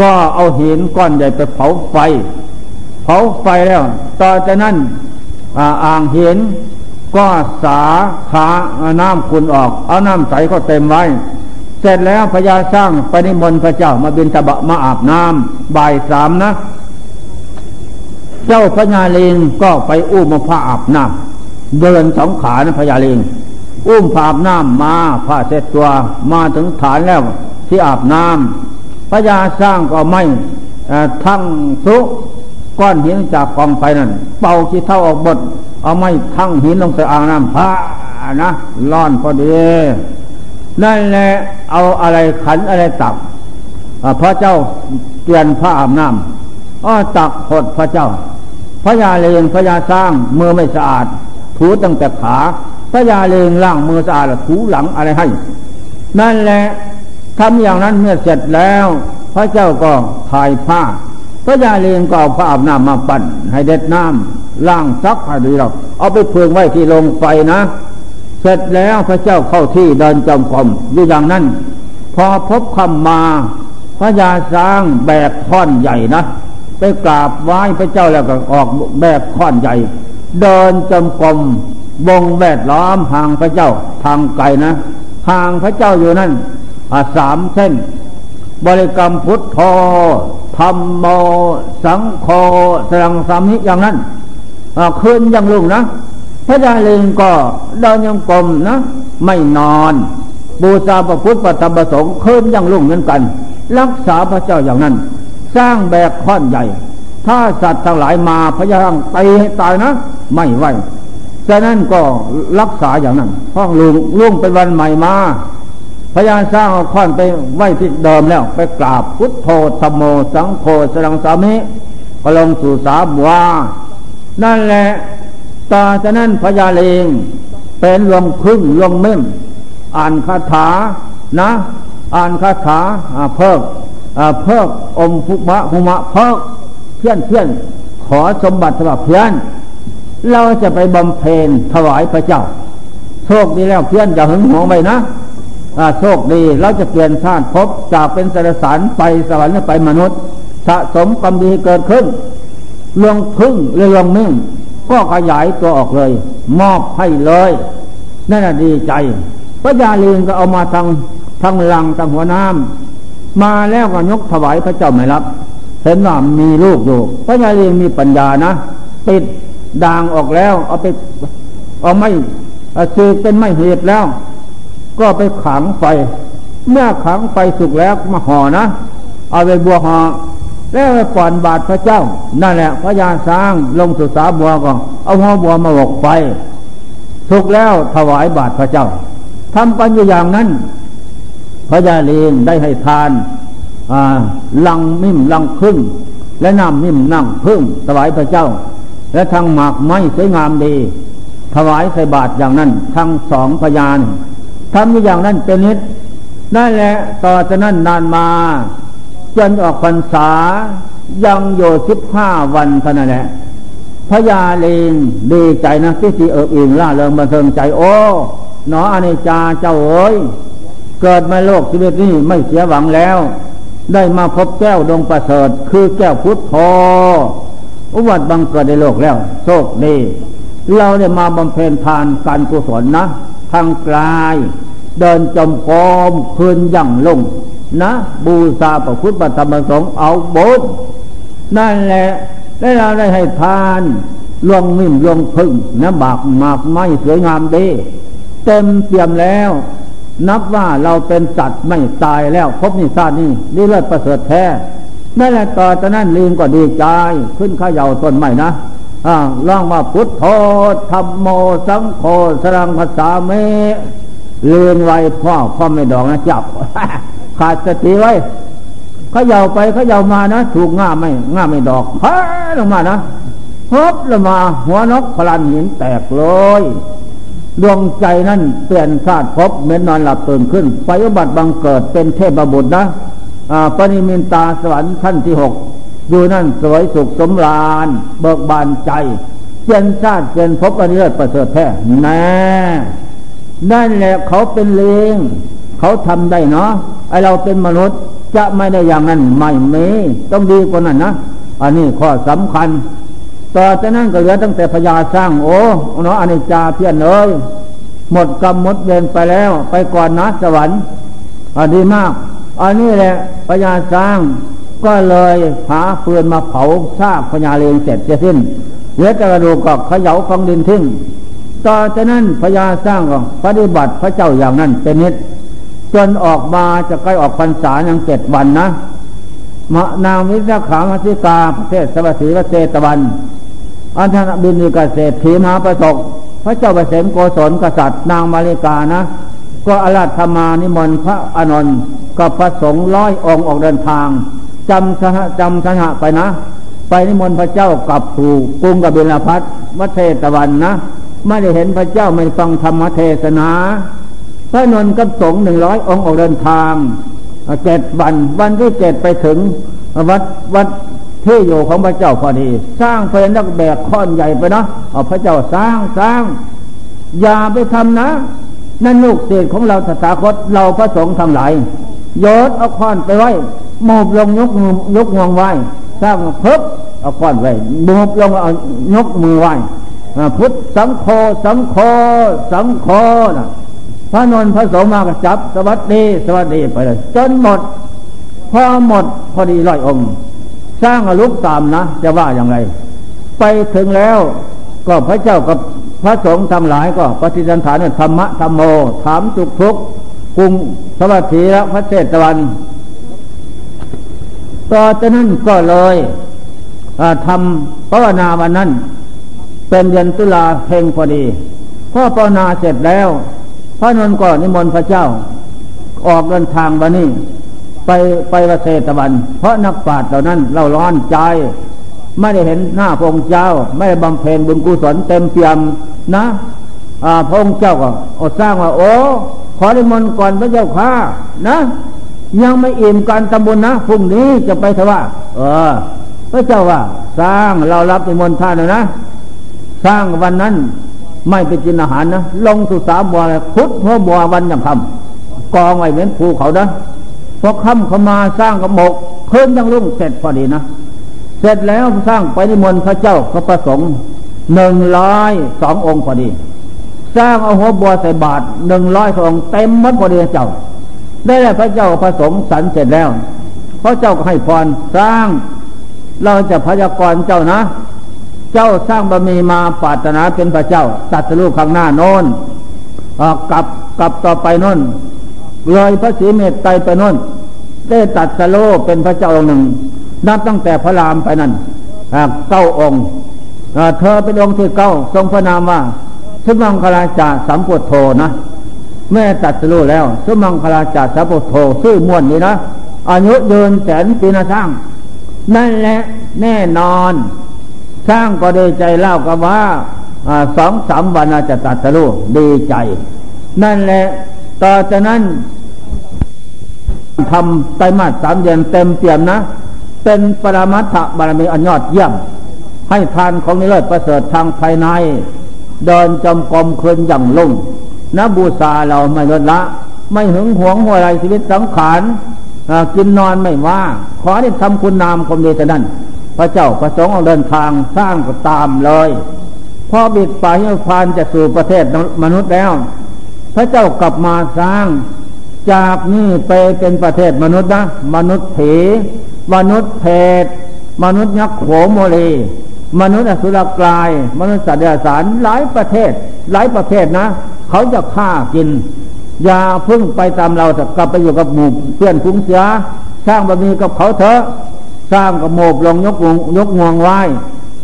ก็เอาหินก้อนใหญ่ไปเผาไฟ เผาไฟแล้ว ต่อจากนั้นอ่างหินก็สาขาน้ำคุณออก เอาน้ำใสก็เต็มไว้ เสร็จแล้วพญาสร้างไปนิมนต์พระเจ้ามาบินทบะมาอาบน้ำบ่ายสามนะ เจ้าพญาลิงก็ไปอุ้มผ้าอาบน้ำเดินสองขานะพญาลิง อุ้มผ้าอาบน้ำมาผ้าเสร็จตัวมาถึงฐานแล้วที่อาบน้ำพญาสร้างก็ไม่ทั้งสุก้อนหินจากกองไฟนั่น เป่าขี้เท่าออกบดเอาไม่ทั้งหินลงใส่อ่างน้ำพระนะร้อนพอดีนั่นแหละเอาอะไรขันอะไรตักพระเจ้าเตียนผ้าอาบน้ำ อ้อตักหดพระเจ้าพระยาเลงพระยาสร้างมือไม่สะอาด ถูตั้งแต่ขาพระยาเลงล่างมือสะอาดถูหลังอะไรให้ นั่นแหละทำอย่างนั้นเมื่อเสร็จแล้ว พระเจ้าก็ถ่ายผ้า พระยาเลงก็เอาผ้าอาบน้ำมาปั่น ให้เด็ดน้ำล่างซักให้ดีหรอกเอาไปเพืองไว้ที่ลงไฟนะ เสร็จแล้วพระเจ้าเข้าที่เดินจมกรมอยู่อย่างนั้น พอพบคำมา พระยาสร้างแบกท่อนใหญ่นะ ไปกราบไหว้พระเจ้าแล้วก็ออกแบบข้อนใหญ่ เดินจมกรมวงแวดล้อมห่างพระเจ้าทางไกลนะห่างพระเจ้าอยู่นั่นสามเส้น บริกรรมพุทโธธรรมโมสังโฆสังสามิอย่างนั้นคืนยังลุงนะพระยาลิงก็เดินยังกรมนะ ไม่นอน บูชาพระพุทธปฏิบัติสงฆ์คืนยังลุงเหมือนกัน รักษาพระเจ้าอย่างนั้น สร้างแบกค้อนใหญ่ ถ้าสัตว์ทั้งหลายมาพยายามตีให้ตายนะ ไม่ไหวฉะนั้นก็รักษาอย่างนั้นห้องลุงลุงเป็นวันใหม่มาพยานสร้างเอาค้อนไปไว้ที่เดิมแล้ว ไปกราบพุทโธธรรมโมสังโฆสรังสามิก็ลงสู่สาบวานั่นแหละตาฉะนั้นพญาเลงเป็นลงพึ่งลงเม่มอ่านคาถานะ อ่านคาถาเพิก เพิกอมภุมะภุมะเพิกเพี้ยนเพี้ยนขอสมบัติสำหรับเพี้ยนเราจะไปบำเพ็ญถวายพระเจ้า โชคดีแล้วเพี้ยนอย่าหึงหวงไปนะโชคดีเราจะเปลี่ยนชาติพบจากเป็นสารสารไปสวรรค์ไปมนุษย์ สะสมกรรมดีเกิดขึ้นลงพึ่งเรือลงนึ่ง ก็ขยายตัวออกเลย มอบให้เลยนั่นดีใจพระยาลีนก็เอามาทางทางลังทางหัวน้ำ มาแล้วก็ยกถวายพระเจ้าไม่รับเห็นว่ามีลูกอยู่พระยาลีนมีปัญญานะติดด่างออกแล้ว เอาไปเอาไม่สืบเป็นไม่เหตุแล้ว ก็ไปขังไฟ เมื่อขังไฟสุกแล้วมาห่อนะ เอาไปบัวห่อแล้วไปก่อนบาทพระเจ้า นั่นแหละพระยาสร้างลงสุสาบัวก็เอาหัวบัวมาหกไฟสุกแล้วถวายบาทพระเจ้าทำกันอยู่อย่างนั้น พระยาลีนได้ให้ทานลังมิ่มลังพึ่ง และน้ำมิ่มนั่งพึ่งถวายพระเจ้า และทางหมากไม้สวยงามดี ถวายใส่บาทอย่างนั้นทั้งสองพยานทำอยู่อย่างนั้นเป็นนิดนั่นแหละต่อจากนั้นนานมาจนออกพรรษายังอยู่สิบห้าวันเท่านั้นแหละพญาเลนดีใจนะที่สีเอิบอิ่งล่าเริงบันเทิงใจโอ้หนออเนจาเจ้าเอ๋ย เกิดมาโลกชีวิตนี้ไม่เสียหวังแล้ว ได้มาพบแก้วดวงประเสริฐ คือแก้วพุทธโธอุบัติบังเกิดในโลกแล้ว โชคดีเราได้มาบำเพ็ญทานการกุศลนะ ทางกลาย เดินจมกอมคืนยั่งลง นะ บูชาพระพุทธธรรมสงฆ์เอาบุญนั่นแหละแล้เราได้ให้ทานลงมิ่มลงพึ่งนะบากหมากไม้สวยงามดี เต็มเปี่ยมแล้ว นับว่าเราเป็นสัตว์ไม่ตายแล้วพบนิสานนี่นี่เลิศประเสริฐแท้นั่นแหละต่อจากนั้นลิงก็ดีใจขึ้นข้าเยาต้นใหม่นะอ่าล่องมาพุทโธธรรมโมสังโฆสรังภาษาเมเลือนไว้พ่อพ่อไม่ดอกนะจับ ขาดสติไว้เขาเยาไปเขาเยามานะถูกง่าไม่ง่าไม่ดอกเฮ้ลงมานะพบลงมา หัวนกพลันหินแตกเลย ดวงใจนั่นเปลี่ยนชาติพบเหมือนนอนหลับตื่นขึ้นไปบัติบังเกิดเป็นเทพบุตรนะปณิมินตาสวรรค์ท่านที่หกอยู่นั่นสวยสุขสมราญ เบิกบานใจเปลี่ยนชาติเปลี่ยนพบอันนี้ประเสริฐแท้แน่นั่นแหละเขาเป็นเลงเขาทำได้เนาะไอเราเป็นมนุษย์จะไม่ได้อย่างนั้นไม่เมต้องดีกว่านั้นนะ อันนี้ข้อสำคัญ ต่อจากนั้นก็เหลือตั้งแต่พญาสร้างโอ้เนาะอนิจจาเพี้ยนเลยหมดกรรมหมดเวรไปแล้ว ไปก่อนนะสวรรค์อดีมาก อันนี้แหละพญาสร้างก็เลยหาฟืนมาเผาซากพญาเลงเสร็จจะสิ้นเหลือแต่กระดูกก็เขย่าฟังดินทิ้งต่อจากนั้นพญาสร้างก็ปฏิบัติพระเจ้าอย่างนั้นเป็นนิดจนออกมาจะใกล้ออกพรรษาอยังเจ็ดวันนะมนางวิสาขามัสิกาประเทศสวัสดีวเศตะวัน อันธนบินีกเกษตรีมหาประสกพระเจ้าเปรตโกศลกษัตริย์นางมาริกานะ ก็อาราธมานิมนต์พระอนนท์กับพระสงฆ์ร้อยองค์ออกเดินทางจำสหจำสหไปนะ ไปนิมนต์พระเจ้ากลับสู่กรุงกบิลพัทวัดเทตวันนะไม่ได้เห็นพระเจ้าไม่ฟังธรรมเทศนา พระนนท์กับสงฆ์หนึ่งร้อยองค์ออกเดินทางเจ็ดวันวันที่เจ็ดไปถึงวัดวัด ที่อยู่ของพระเจ้าพอดี สร้างเพลินนักแบกค้อนใหญ่ไปนะเอาพระเจ้าสร้างสร้าง อย่าไปทำนะ นั่นลูกเศษของเราสถาคตเราพระสงฆ์ทั้งหลายโยดเอาค้อนไปไว้โมบลงยกมือยกงวงไว้สร้างเพิบเอาค้อนไว้โมบลงเอายกมือไว้พุทธสังโฆสังโฆสังโฆนะพระนนท์พระสงฆ์มาก็จับ สวัสดี สวัสดีไปเลยจนหมด พอหมดพอดีร้อยองค์ สร้างอลุกตามนะ จะว่าอย่างไร ไปถึงแล้วก็พระเจ้ากับพระสงฆ์ทำหลายก็ปฏิสันฐานธรรมะธรรมโม ถามสุขทุกกรุงสวัสดีแล้วพระเจตวันต่อจากนั้นก็เลยทำภาวนาวันนั้น เป็นเดือนตุลาเพ่งพอดีพ่อปนาเสร็จแล้ว พระนนท์ก็นิมนต์พระเจ้า ออกเดินทางวันนี้ ไปไปวเสตะวัน เพราะนักปราชญ์เหล่านั้นเราร้อนใจ ไม่ได้เห็นหน้าพระองค์เจ้า ไม่ได้บำเพ็ญบุญกุศลเต็มเปี่ยมนะพระองค์เจ้าก็อดสร้างว่า โอ้ขอนิมนก่อนพระเจ้าข้านะ ยังไม่อิ่มการทำบุญนะพรุ่งนี้จะไปทว่าเออ พระเจ้าว่า สร้างเรารับนิมนท่านนะ สร้างวันนั้นไม่ไปกินอาหารนะ ลงสุสาบัวพุทธหัวบัววันยังคำกองไว้เหมือนภูเขานะ พอค่ำเขามาสร้างกระหมก เพิ่นยังรุ่งเสร็จพอดีนะเสร็จแล้วสร้างไปนิมนต์พระเจ้าก็ประสงค์หนึ่งร้อยสององค์พอดี สร้างเอาหัวบัวใส่บาทหนึ่งร้อยสองเต็มมัดพอดีเจ้า ได้แล้วพระเจ้าประสงค์สรรเสร็จแล้วพระเจ้าก็ให้พรสร้าง เราจะพยากรเจ้านะ เจ้าสร้างบารมีมาปาตนาเป็นพระเจ้าตัดสู้ข้างหน้าโน้นกลับกลับต่อไปโน้น เลยพระศรีเมตไตรไปโน้นได้ตัดสโลเป็นพระเจ้าองค์หนึ่ง นับตั้งแต่พระรามไปนั่นเก้าองค์เธอเป็นองค์ที่เก้าทรงพระนามว่าสุมังคลาจาสัมพุโธนะแม่ตัดสโลแล้วสุมังคลาจาสัมพุโธซื่อม้วนนี่นะอายุยืนแสนปีนะสร้าง นั่นแหละแน่นอน สร้างก็ดีใจเล่ากับว่าสองสามวันจจะตัดสรู้ดีใจ นั่นแหละ ต่อจากนั้นทำไตรมาสสามเดือนเต็มเปี่ยมนะ เป็นปรมัตถบารมีอันยอดเยี่ยม ให้ทานของนิเลิศประเสริฐทางภายใน เดินจำกรมคืนอย่างลุ่งนะบูชาเราไม่ลดละ ไม่หึงหวงหัวไรชีวิตสังขารกินนอนไม่ว่า ขอได้ทำคุณนามคมดีแต่นั้น พระเจ้าประสงค์เอาเดินทางสร้างก็ตามเลยพอบิดป่าหิมพานจะสู่ประเทศมนุษย์แล้ว พระเจ้ากลับมาสร้าง จากนี่ไปเป็นประเทศมนุษย์นะ มนุษย์ผีมนุษย์เพศมนุษย์ยักษ์โขโมลีมนุษย์อสุรกาย มนุษย์สัตว์เดรัจฉานหลายประเทศ หลายประเทศนะ เขาจะฆ่ากิน อย่าพึ่งไปตามเราแต่กลับไปอยู่กับหมู่เพื่อนคุ้งเสียสร้างบะมีกับเขาเถอะสร้างกระโมบลงยกงยกงวงไว้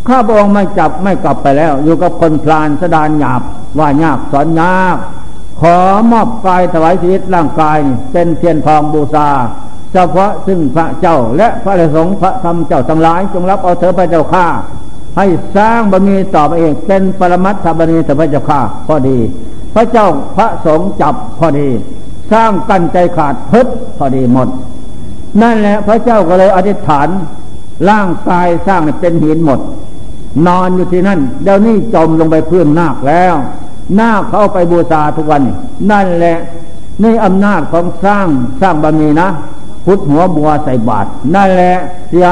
ข้าพระองค์ไม่จับไม่กลับไปแล้ว อยู่กับคนพลานสดานหยาบว่ายากสอนยาก ขอมอบกายถวายชีวิตร่างกายเป็นเทียนทองบูชาเฉพาะซึ่งพระเจ้าและพระสงฆ์พระธรรมเจ้าทั้งหลายจงรับเอาเถอพระเจ้าข้าให้สร้างบารมีต่อไปเองเป็นปรมัตถบารมีต่อพระเจ้าข้าพอดี พระเจ้าพระสงฆ์จับพอดี สร้างกั้นใจขาดพึดพอดีหมด นั่นแหละพระเจ้าก็เลยอธิษฐานร่างกายสร้างเป็นหินหมด นอนอยู่ที่นั่นเดี๋ยวนี้จมลงไปพื้นนาคแล้ว หน้าเขาไปบูชาทุกวัน นั่นแหละนี่อำนาจของสร้างสร้างบารมีนะพุทธหัวบัวใส่บาตรนั่นแหละเสีย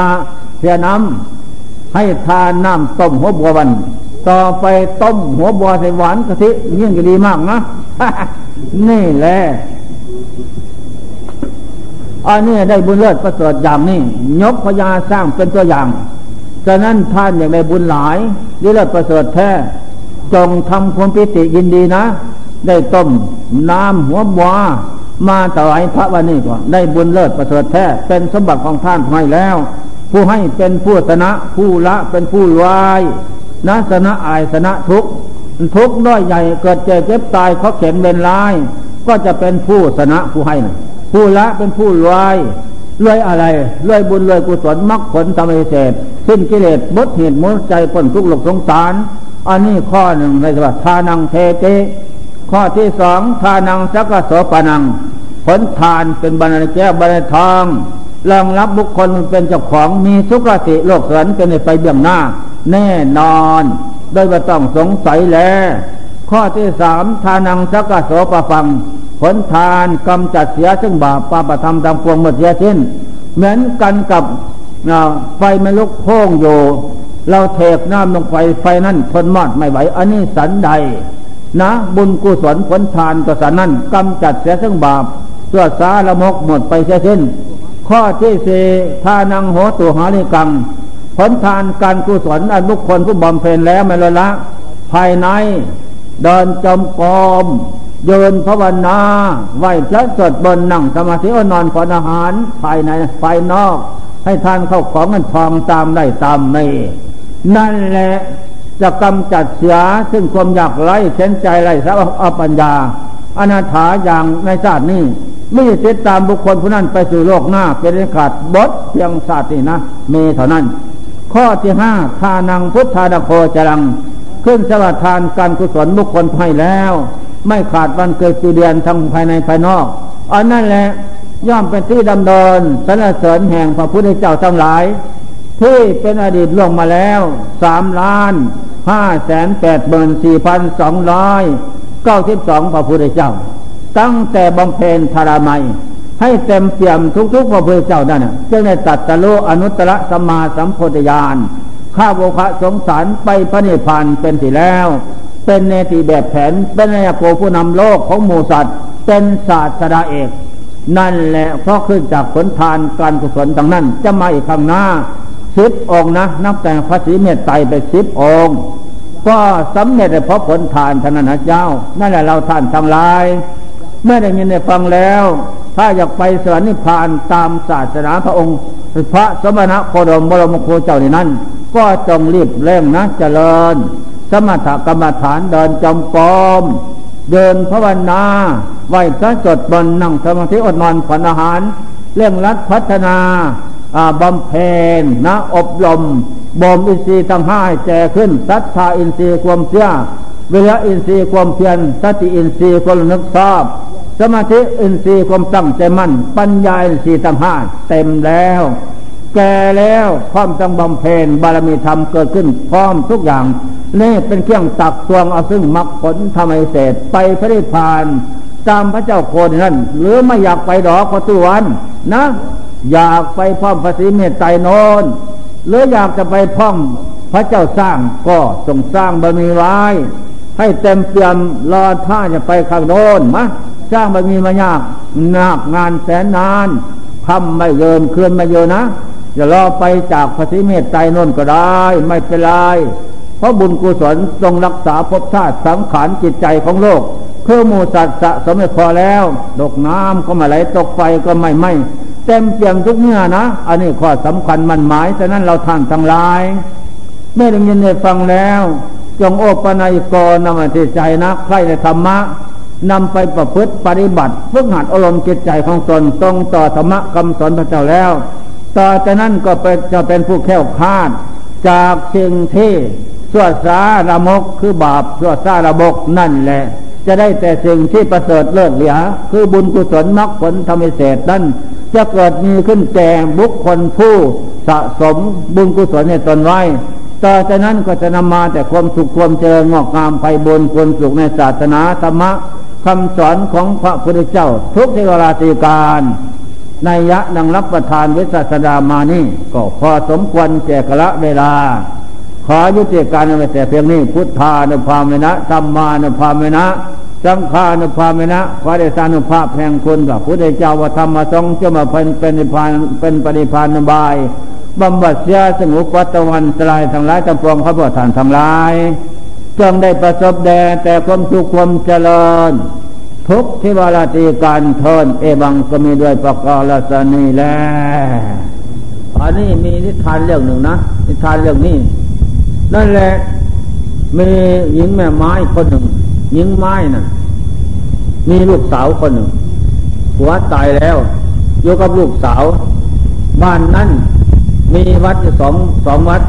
เสียน้ำให้ทานน้ำต้มหัวบัววัน ต่อไปต้มหัวบัวใส่หวานกะทิยิ่งจะดีมากนะนี่แหละอันนี้ได้บุญเลิศประเสริฐอย่างนี้ยกพญาสร้างเป็นตัวอย่างฉะนั้นท่านอย่างได้บุญหลายนี่เลิศประเสริฐแท้ จงทำความปิติยินดีนะ ได้ต้มน้ำหัวบัวมาถวายพระวันนี้ก่อนได้บุญเลิศประเสริฐแท้เป็นสมบัติของท่านให้แล้ว ผู้ให้เป็นผู้ชนะผู้ละเป็นผู้วายนะสนะอายสนะทุกทุกน้อยใหญ่เกิดเจ็บเจ็บตายเขาเข็นเป็นลาย ก็จะเป็นผู้ชนะผู้ให้นะผู้ละเป็นผู้รวยรวยอะไรรวยบุญรวยกุศลมรรคผลธรรมเศษสิ้นกิเลสมดเหตุมดใจพ้นทุกข์หลกสงสาร อันนี้ข้อหนึ่งในสวัสทานังเทเตข้อที่สองทานังสักโสปนัง ผลทานเป็นบรรณแก้วบรรณทองรองรับบุคคลเป็นเจ้าของมีสุขติโลกสวรรค์เป็นไปเบื้องหน้า แน่นอน โดยไม่ต้องสงสัยแล้วข้อที่สามทานังสักโสปฟัง ผลทานกำจัดเสียซึ่งบาปปาปธรรมตามพวงหมดเสียสิ้น เหมือนกันกับไฟไม่ลุกโพ่งอยู่ เราเทกน้ำลงไปไฟนั่นทนมอดไม่ไหว อันนี้สันใด นะ บุญกุศลผลทานต่อสันนั้นกำจัดเสียซึ่งบาปตัวสาละมกหมดไปเสียสิ้นข้อที่สี่ทานังโหตัวหาลิกัง ผลทานการกุศลอันบุคคลผู้บำเพ็ญแล้วไม่ละละ ภายใน เดินจมกรมเยินภาวนาไหวพระสดบนนั่งสมาธิอนอนขอนอาหารภายในภายนอก ให้ทานเข้าของเงินทองตามได้ตามไม่ นั่นแหละจะกำจัดเสียซึ่งความอยากไร้เข็นใจไร้สาวอปัญญา อนาถาอย่างในชาตินี้ไม่ติดตามบุคคลผู้นั้นไปสู่โลกหน้าเป็นขาดบดเพียงศาสตร์นี่นะมีเท่านั้น ข้อที่ห้าทานังพุทธาดโคจรัง ขึ้นสวัสทานการกุศลบุคคลให้แล้ว ไม่ขาดวันเกิดปีเดือนทั้งภายในภายนอกอันนั่นแหละย่อมเป็นที่ดำเนินสรรเสริญแห่งพระพุทธเจ้าทั้งหลาย ที่เป็นอดีตล่วงมาแล้วสามล้านห้าแสนแปดหมื่นสี่พันสองร้อยเก้าสิบสองพระพุทธเจ้า ตั้งแต่บำเพ็ญธารามัย ให้เต็มเปี่ยมทุกๆพระพุทธเจ้านั่นจึงได้ตัดตะลุอนุตตรสัมมาสัมโพธิญาณข้าโวคะสงสารไปพระนิพพานเป็นที่แล้ว เป็นเนติแบบแผน เป็นนายโกผู้นำโลกของหมูสัตว์ เป็นศาสดาเอก นั่นแหละเพราะขึ้นจากผลทานการกุศลต่างนั้นจะมาอีกข้งหน้า สิบองนะนับแต่พระศรีเมตไตรไปสิบองก็สำเร็จเพราะผลทานท่านนะเจ้า นั่นแหละเราท่านทั้งหลาย เมื่อได้ยินได้ฟังแล้ว ถ้าอยากไปสวรรค์นิพพานตามศาสนาพระองค์ พระสมณะโคดมบรมโคเจ้าในนั้น ก็จงรีบเร่งนะเจริญ สมถกรรมฐานเดินจมกรมเดินภาวนาไหวพระจดบนนั่งสมาธิอดนอนผ่อนอาหาร เร่งรัดพัฒนา บำเพ็ญนะอบรมบ่มอินทรีย์ทั้งห้าแก่ขึ้นศรัทธาอินทรีย์ความเชื่อวิริยะอินทรีย์ความเพียรสติอินทรีย์ความนึกชอบสมาธิอินทรีย์ความตั้งใจมั่น ปัญญาอินทรีย์ทั้งห้าเต็มแล้ว แก่แล้วความตั้งบำเพ็ญบารมีธรรมเกิดขึ้นพร้อมทุกอย่าง นี่เป็นเครื่องตักตวงเอาซึ่งมรรคผลทำให้เสร็จไปพระนิพพานตามพระเจ้าโคนนั่นหรือไม่อยากไปดอกก็ตัววันนะ อยากไปพร้อมพระศรีเมตไตรโนนหรืออยากจะไปพร้อมพระเจ้าสร้างก็ทรงสร้างบารมีไว้ ให้เต็มเปี่ยมรอท่าจะไปข้างโน้นมะสร้างบารมีมายากหนักงานแสนนานทำไม่เยินเคลื่อนไม่เยินนะจะรอไปจากพระศรีเมตไตรโนนก็ได้ ไม่เป็นไรเพราะบุญกุศลทรงรักษาภพชาติสังขารจิตใจของโลกเพื่อมูสัตว์สะสมไม่พอแล้วตกน้ำก็ไม่ไหลตกไฟก็ไม่ไหม เต็มเปี่ยมทุกเมื่อนะ อันนี้ข้อสำคัญมันหมายฉะนั้นเราท่านทั้งหลายเมื่อได้ยินได้ฟังแล้ว จงโอปนัยกรนำมาที่ใจนะใครในธรรมะนำไปประพฤติปฏิบัติฝึกหัดอารมณ์จิตใจของตนตรงต่อธรรมะคำสอนพระเจ้าแล้ว ต่อจากนั้นก็เป็นจะเป็นผู้แข็งคาด จากสิ่งที่สั่วสาระมกคือบาปสั่วสาระบกนั่นแหละ จะได้แต่สิ่งที่ประเสริฐเลิศเหลือคือบุญกุศลมรรคผลธรรมเศษนั้น จะเกิดมีขึ้นแก่บุคคลผู้สะสมบุญกุศลในตนไว้ต่อจากนั้นก็จะนำมาแต่ความสุขความเจริญงอกงามไปบนควรสุขในศาสนาธรรมะคำสอนของพระพุทธเจ้า ทุกเทวราตีการในยะนังรับประทานวิสัสดามานี่ก็พอสมควรแก่กละเวลา ขอยุติการในแต่เพียงนี้พุทธานุภาเมนะธรรมานุภาเมนะ สังขานุภาเมนะพระเดชานุภาพแห่งคุณกับพระเจ้าว่าธรรมสงฆ์จะมาเป็นเป็นนิพานเป็นปฏิพานบายบำบัดเสียสงบวัตวันสลายทั้งหลายจำปองพระพุทธานทั้งหลายจงได้ประสบแด่แต่ความสุขความเจริญ ทุกที่วาราตีการเทินเอบังก็มีด้วยประกาศนีแล้วอันนี้มีนิทานเรื่องหนึ่งนะ นิทานเรื่องนี้นั่นแหละมีหญิงแม่ไม้คนหนึ่งหญิงไม้นะ่ะ มีลูกสาวคนหนึ่งหัวตายแล้วอยู่กับลูกสาว บ้านนั้นมีวัดสองสองวัด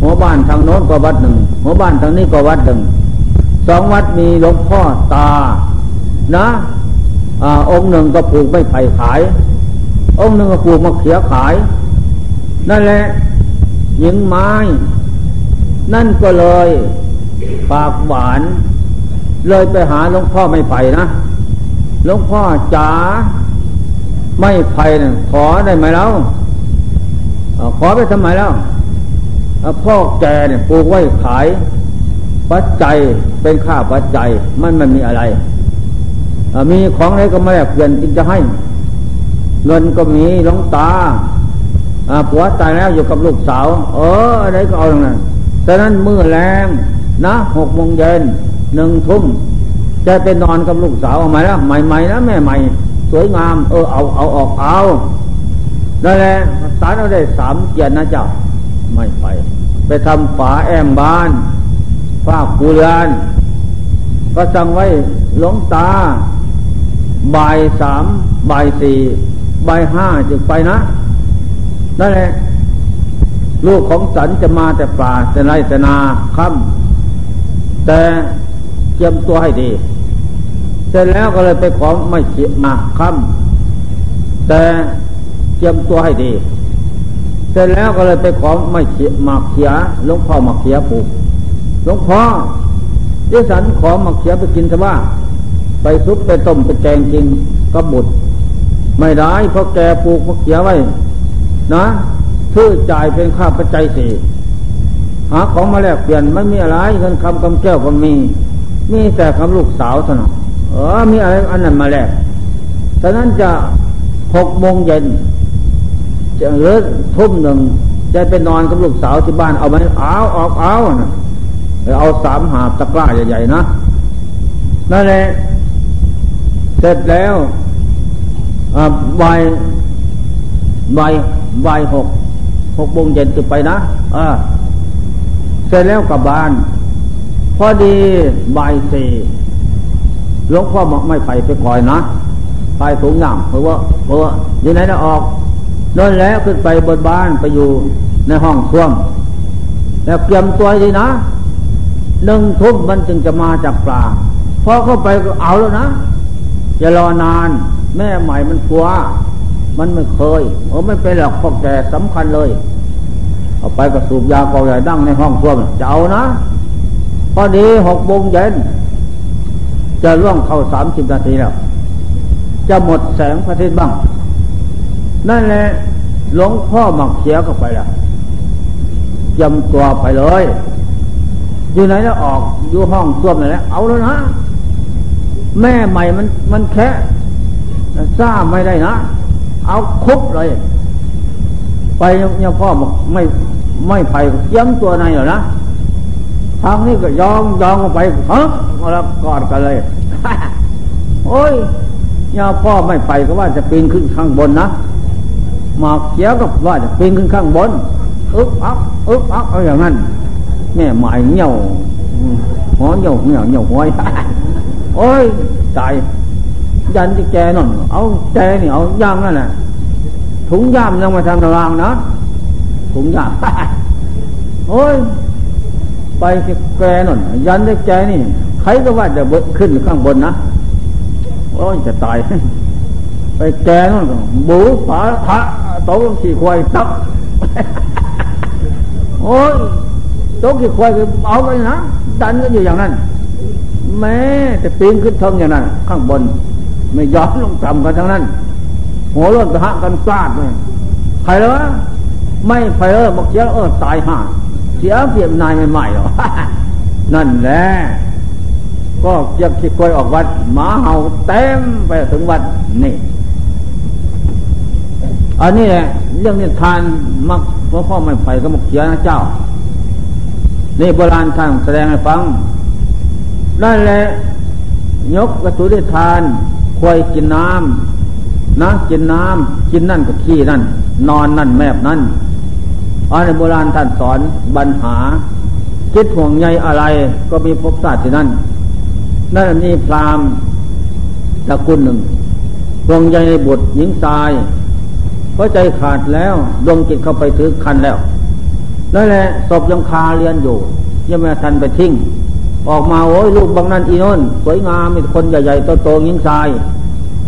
หัวบ้านทางโน้นก็วัดหนึ่ง หัวบ้านทางนี้ก็วัดหนึ่งสองวัดมีหลวงพ่อตา นะอองค์หนึ่งก็ปลูกไม่ไผ่ขาย องค์หนึ่งก็ปลูกมะเขือขาย นั่นแหละหญิงไม้ นั่นก็เลย ปากหวาน เลยไปหาหลวงพ่อไม่ไปนะหลวงพ่อจ๋าไม่ไปนะขอได้ไหมแล้วขอไปทำไมแล้วพ่อแกเนี่ยปลูกไว้ขาย ปัจจัยเป็นค่าปัจจัย มันมันมีอะไรมีของอะไรก็มาแลกเปลี่ยนจึงจะให้ เงินก็มีหลวงตาผัวตายแล้วอยู่กับลูกสาว เอออะไรก็เอาตรงนั้นฉะนั้นมือแรงนะหกโมงเย็น หนึ่งทุ่มจะไปนอนกับลูกสาวเอาไหมล่ะใหม่ๆนะแม่ใหม่ สวยงาม เออเอาเอาออกเอานั่นแหละสารเอาได้สามเกียรตินะเจ้า ไม่ไป ไปทำฝาแอมบ้านฝากกูเรือนก็สั่งไว้หลงตาบ่ายสามบ่ายสี่บ่ายห้าจึงไปนะนั่นแหละลูกของสันจะมาแต่ป่าแต่ไรแต่นาค่ำแต่ เตรียมตัวให้ดี เสร็จแล้วก็เลยไปขอไม่เขียมาค่ำแต่เตรียมตัวให้ดี เสร็จแล้วก็เลยไปขอไม่เขียมาเขียหลวงพ่อมาเขียปลูกหลวงพ่อที่สันขอมาเขียไปกินซะว่า ไปซุปไปต้มไปแกงกินก็บุตรไม่ได้เพราะแกปลูกมาเขียไว้ นะชื่อจ่ายเป็นค่าปัจจัยสี่หาของมาแลกเปลี่ยนไม่มีอะไรเงินคำคำแก้วก็มี มีแต่คำลูกสาวเท่านั้นเออมีอะไรอันนั้นมาแลกฉะนั้นจะหกโมงเย็นจะเลิกทุ่มหนึ่งจะไปนอนกับลูกสาวที่บ้านเอาไหมเอาออกเอานะเอาสามหาบตะกร้าใหญ่ๆนะนั่นแหละเสร็จแล้วบ่ายบ่ายบ่ายหกหกโมงเย็นจะไปนะอ่าเสร็จแล้วกลับบ้าน พอดีบ่ายสี่หลวงพ่อไม่ไปไปคอยนะไปถุงย่างเพราะว่าเพราะว่าอยู่ไหนจะออกนั่นแล้วขึ้นไปบนบ้านไปอยู่ในห้องส้วมแล้วเตรียมตัวดีนะหนึ่งทุ่มมันจึงจะมาจากปลาพอเข้าไปก็เอาแล้วนะอย่ารอนาน แม่ใหม่มันกลัว มันไม่เคยเออไม่เป็นหรอกพอแก่สำคัญเลย เอาไปก็สูบยากอใหญ่ดั้งในห้องส้วมจะเอานะ พอดีหกโมงเย็นจะล่วงเข้าสามสิบนาทีแล้ว จะหมดแสงพระอาทิตย์บ้าง นั่นแหละหลวงพ่อหมักเขียก็ไปแล้วยำตัวไปเลย อยู่ไหนแล้วออกอยู่ห้องส้วมนั่นแหละเอาแล้วนะ แม่ใหม่มันมันแค่ซ่าไม่ได้นะ เอาคุบเลย ไปเนี่ยพ่อบอกไม่ไม่ไปเยี่ยมตัวในหรอนะ ทางนี้ก็ยองยองไปฮ้แล้วกอดกันเลย โอ้ยเนี่ยพ่อไม่ไปก็ว่าจะปีนขึ้นข้างบนนะหมาเขียวก็ว่าจะปีนขึ้นข้างบนอึ๊บอักอึ๊บอักเอาอย่างนั้นแม่หมายเหี่ยวหัวเหี่ยวเหี่ยวเหี่ยวหัวโอ้ยตายยันที่แกนั่นเอาแกนี่เอาย่างนั่นแหละถุงย่ามยังมาทำตารางนะถุงย่ามโอ้ย ไปแกนนยันที่แกนี่ใครก็ว่าจะขึ้นข้างบนนะโอ้ยจะตาย ไปแกนนบูผาพระโต๊ะขี่ควายตักโอ้ยต๊ะขี่ควายเอาไปนะดันก็อยู่อย่างนั้น แม้แต่ปีนขึ้นทองอย่างนั้น ข้างบน ไม่ยอนลงต่ำกันทั้งนั้น หัวร้อนกระหะกันกลาดเลยใครแล้วไม่ไฟเออบอกเสียเออตายห่า สียเปรียบนายใหม่ๆหรอนั่นแหละก็เจียบขี้ควยออกวัดหมาเห่าเต็มไปถึงวัดนี่อันนี้แหละเรื่องนิทานมักพ่อพ่อไม่ไปก็มกเขียนะเจ้า นี่โบราณท่านแสดงให้ฟังนั่นแหละยกกระสุนิทานควยกินน้ำนะกินน้ำกินนั่นกับขี้นั่น นอนนั่นแมบนั่น อันในโบราณท่านสอนบรรหา คิดห่วงใยอะไรก็มีภพศาสตร์ที่นั่นนั่นนี่พรามตระกุลหนึ่งห่วงใยในบุตรหญิงตายเพราะใจขาดแล้วดวงจิตเข้าไปถือคันแล้วนั่นแหละศพยังคาเรียนอยู่ยังไม่ทันไปทิ้งออกมาโอ้ยลูกบางนั้นอีนนสวยงามมีคนใหญ่ๆโตๆยิงทราย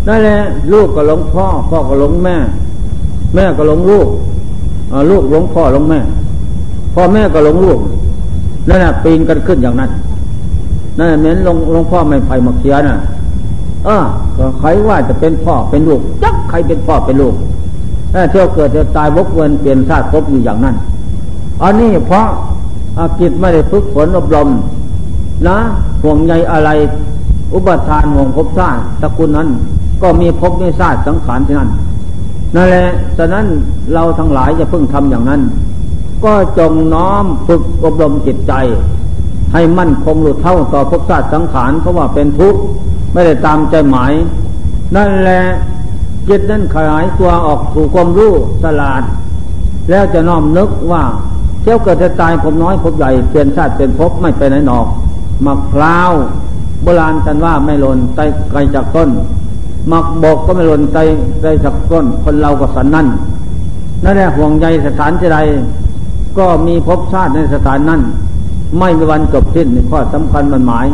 นั่นแหละลูกก็หลงพ่อพ่อก็หลงแม่ แม่ก็หลงลูก ลูกหลงพ่อหลงแม่ พ่อแม่ก็หลงลูกนั่นแหละปีนกันขึ้นอย่างนั้นนั่นเหม็นลงลงพ่อไม่ไผ่มาเคียน่ะ เออใครว่าจะเป็นพ่อเป็นลูกจักใครเป็นพ่อเป็นลูกถ้าเที่ยวเกิดจะตายวกเวนเปลี่ยนชาติพบอยู่อย่างนั้นอันนี้เพราะอากิจไม่ได้ฝึกฝนอบรมนะห่วงใยอะไร อุปทานห่วงภพชาติตระกูลนั้น ก็มีภพมีชาติสังขารที่นั่น นั่นแหละฉะนั้นเราทั้งหลายจะเพึ่งทำอย่างนั้น ก็จงน้อมฝึกอบรมจิตใจ ให้มั่นคงหลุดเท่าต่อภพชาติสังขารเพราะว่าเป็นทุกข์ไม่ได้ตามใจหมาย นั่นแหละจิตนั้นขยายตัวออกสู่ความรู้สลาด แล้วจะน้อมนึกว่าเที่ยวเกิดจะตายผมน้อยผมใหญ่เปลี่ยนชาติเป็นภพไม่ไปไหนหนอกมะพร้าวโบราณท่านว่าไม่หล่นไกลจากต้น หมักบอกก็ไม่หล่นไตไกลจากต้นคนเราก็สันนั่นนั่นแหละห่วงใยสถานที่ใดก็มีภพชาติในสถานนั้น ไม่มีวันจบสิ้นข้อสำคัญมันหมาย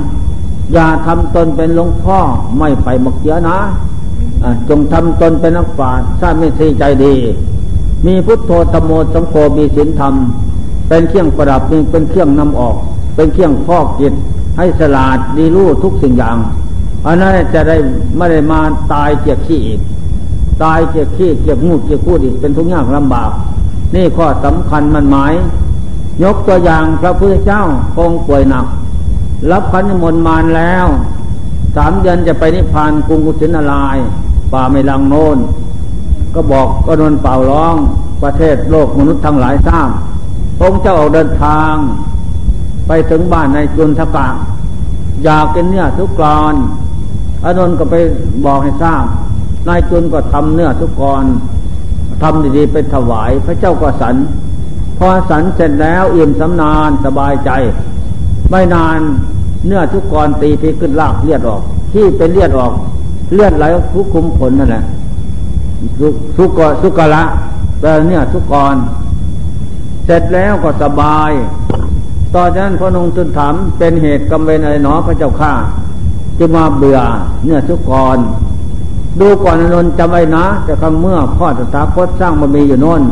อย่าทำตนเป็นหลวงพ่อไม่ไปมักเยอะนะจงทำตนเป็นนักปราชญ์ทราบไม่ซีใจดี มีพุทโธธรรมโมสังโฆมีศีลธรรม เป็นเครื่องประดับเป็นเครื่องนำออก เป็นเครื่องฟอกจิตให้สลาดดีรู้ทุกสิ่งอย่าง อันนั้นจะได้ไม่ได้มาตายเกียกขี้อีก ตายเกียกขี้เกียกงูเกียกพูดอีกเป็นทุกอย่างลำบาก นี่ข้อสำคัญมันหมาย ยกตัวอย่างพระพุทธเจ้าคงป่วยหนัก รับพันมนมานแล้วสามเดือนจะไปนิพพานกรุงกุสินาลาย ป่าไม่ลังโนนก็บอกก็นนเป่าร้องประเทศโลกมนุษย์ทั้งหลายทราบองค์เจ้าออกเดินทาง ไปถึงบ้านในจุนทกะอยากกินเนื้อทุกกรอน อานนท์ก็ไปบอกให้ทราบ นายจุนก็ทำเนื้อทุกกรทำดีๆไปถวาย พระเจ้าก็สัน พอสันเสร็จแล้วอิ่มสำนานสบายใจ ไม่นานเนื้อทุกกรตีพีขึ้นลากเลือดออก ที่เป็นเลือดออก เลือดไหลคุกคุมขนนั่นแหละสุกสุกละแต่เนี่ยทุกกร เสร็จแล้วก็สบาย ตอนนั้นพระนงจุนถามเป็นเหตุกำเวนอะไรหนอพระเจ้าข้า จึงมาเบื่อเนี่ยทุกกร ดูก่อนนนจำไว้นะ แต่ครั้งเมื่อพ่อสถาคตสร้างมามีอยู่น่น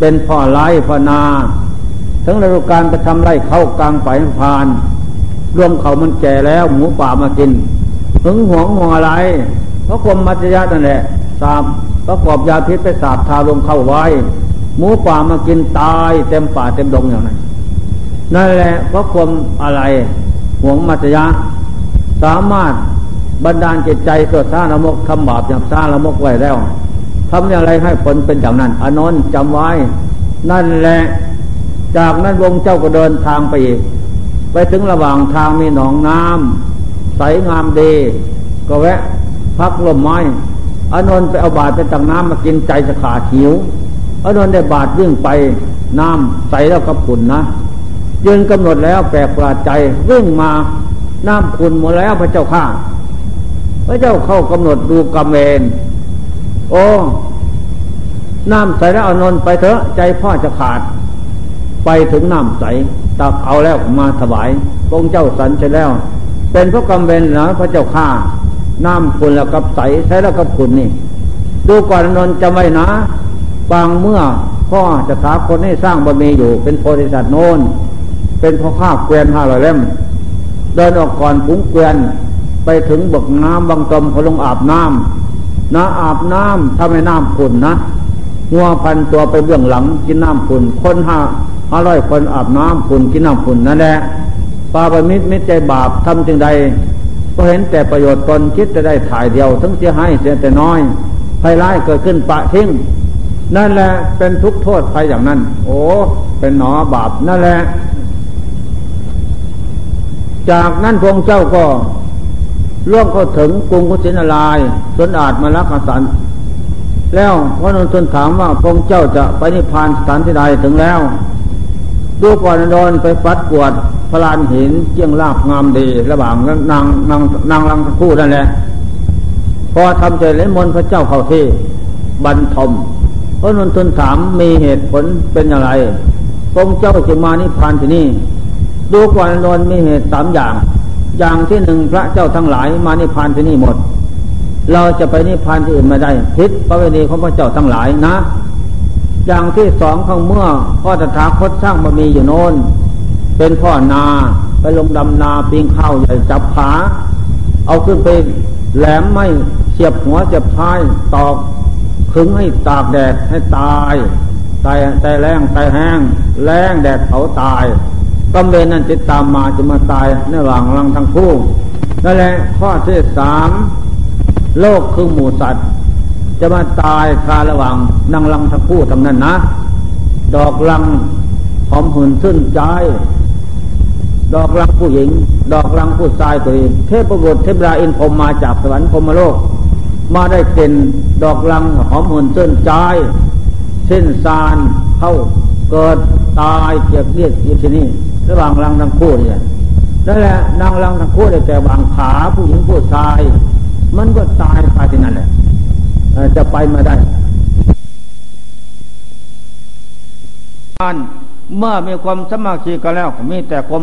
เป็นพ่อไร่พ่อนา ทั้งฤดูการไปทำไร่เข้ากลางไปพานรวมเขามันแก่แล้วหมูป่ามากินถึงห่วงห่วงอะไรเพราะความมัจยะนั่นแหละสามประกอบยาพิษไปสาบทาลงเข้าไว้ หมูป่ามากินตายเต็มป่าเต็มดงอย่างนั้นนั่นแหละเพราะความอะไรห่วงมัจยะ สามารถบรรดาลจิตใจตัวสร้างละมกทำบาปอย่างสร้างละมกไว้แล้วทำอย่างไรให้ผลเป็นอย่างนั้นอนนท์จำไว้ นั่นแหละ จากนั้นวงเจ้าก็เดินทางไปอีก ไปถึงระหว่างทางมีหนองน้ำใสงามดี ก็แวะ พักลมไม้อนนท์ไปเอาบาตไปตักน้ำมากินใจสขาดหิวอนนท์ได้บาตวิ่งไปน้ำใสแล้วก็ขุนนะยืนกำหนดแล้วแปลกประหลาดใจวิ่งมา น้ำขุนหมดแล้วพระเจ้าข้าพระเจ้าเข้ากำหนดดูกรรมเวนโอ้น้ำใสแล้วอนนไปเถอะ ใจพ่อจะขาด ไปถึงน้ำใส ตักเอาแล้วมาถวายพระเจ้าสันเสร็จแล้ว เป็นพระกรรมเวนนะพระเจ้าข้าน้ำขุนแล้วกับใสใช้แล้วกับขุนนี่ ดูก่อนนนจะไม่นะบางเมื่อพ่อจะถาคนให้สร้างบารมีอยู่ เป็นโพธิสัตว์โนนเป็นพ่อข้าเกวียนห้าร้อยเล่ม เดินออกก่อนปุ๋งเกวียนไปถึงบกน้ำบางตมเขาลงอาบน้ำนะอาบน้ำถ้าไม่น้ำขุนนะงัวพันตัวไปเบื้องหลังกินน้ำขุนคนห้าห้าร้อยคนอาบน้ำขุนกินน้ำขุนนั่นแหละปาปมิตรมิตรใจบาปทำจึงใด ก็เห็นแต่ประโยชน์ตนคิดจะได้ถ่ายเดียว ทั้งเสียให้เสียแต่น้อยภัยร้ายเกิดขึ้นปะทิ้งนั่นแหละเป็นทุกโทษภัยอย่างนั้น โอ้เป็นหนอบาปนั่นแหละ จากนั้นพงเจ้าก็ล่วงเข้าถึงกรุงกุสินาลายสนอาจมาลักสันแล้วพระนนทนถามว่าพงเจ้าจะไปนิพพานสถานที่ใดถึงแล้วดูก่อนนอนไปปัดกวดพลานหินเจียงลาบงามดีระหว่างนางนางนางลังคู่นั่นแหละพอทำใจเล่นมนพระเจ้าเข้าที่บรรทมพระนนทนถามมีเหตุผลเป็นอย่างไรพงเจ้าจึงมานิพพานที่นี่ ดูก่อนนนมีเหตุสามอย่าง อย่างที่หนึ่งพระเจ้าทั้งหลายมานิพพานที่นี่หมด เราจะไปนิพพานที่อื่นไม่ได้พิษพระเวณีของพระเจ้าทั้งหลายนะ อย่างที่สองข้างเมื่อพ่อตถาคตสร้างมามีอยู่โน้น เป็นพ่อนาไปลงดำนาปีงข้าวใหญ่จับขาเอาขึ้นไปแหลมไม่เสียบหัวเสียบท้ายตอกขึงให้ตากแดดให้ตายตายตายแรงตายแห้งแรงแดดเผาตาย กำเวนั้นติดตามมาจะมาตายในหว่างรังทั้งคู่นั่นแหละข้อที่สามโลกคือหมูสัตว์ จะมาตายคาระหว่างนั่งรังทั้งคู่ทำนั้นนะ ดอกรังหอมหืนขึ้นใจ ดอกรังผู้หญิง ดอกรังผู้ชายตัวเองเทพบุตรเทพราอินพรมมาจากสวรรค์พรมโลก มาได้เป็นดอกรังหอมหุ่นเส้นใจเส้นซานเข้าเกิดตายเกียกเรียกอยู่ที่นี่ ระหว่างรังทั้งคู่เนี่ยนั่นแหละนางรังทั้งคู่แต่วางขาผู้หญิงผู้ชาย มันก็ตายไปที่นั่นแหละจะไปมาได้อันเมื่อมีความสมัครใจกันแล้วมีแต่ความ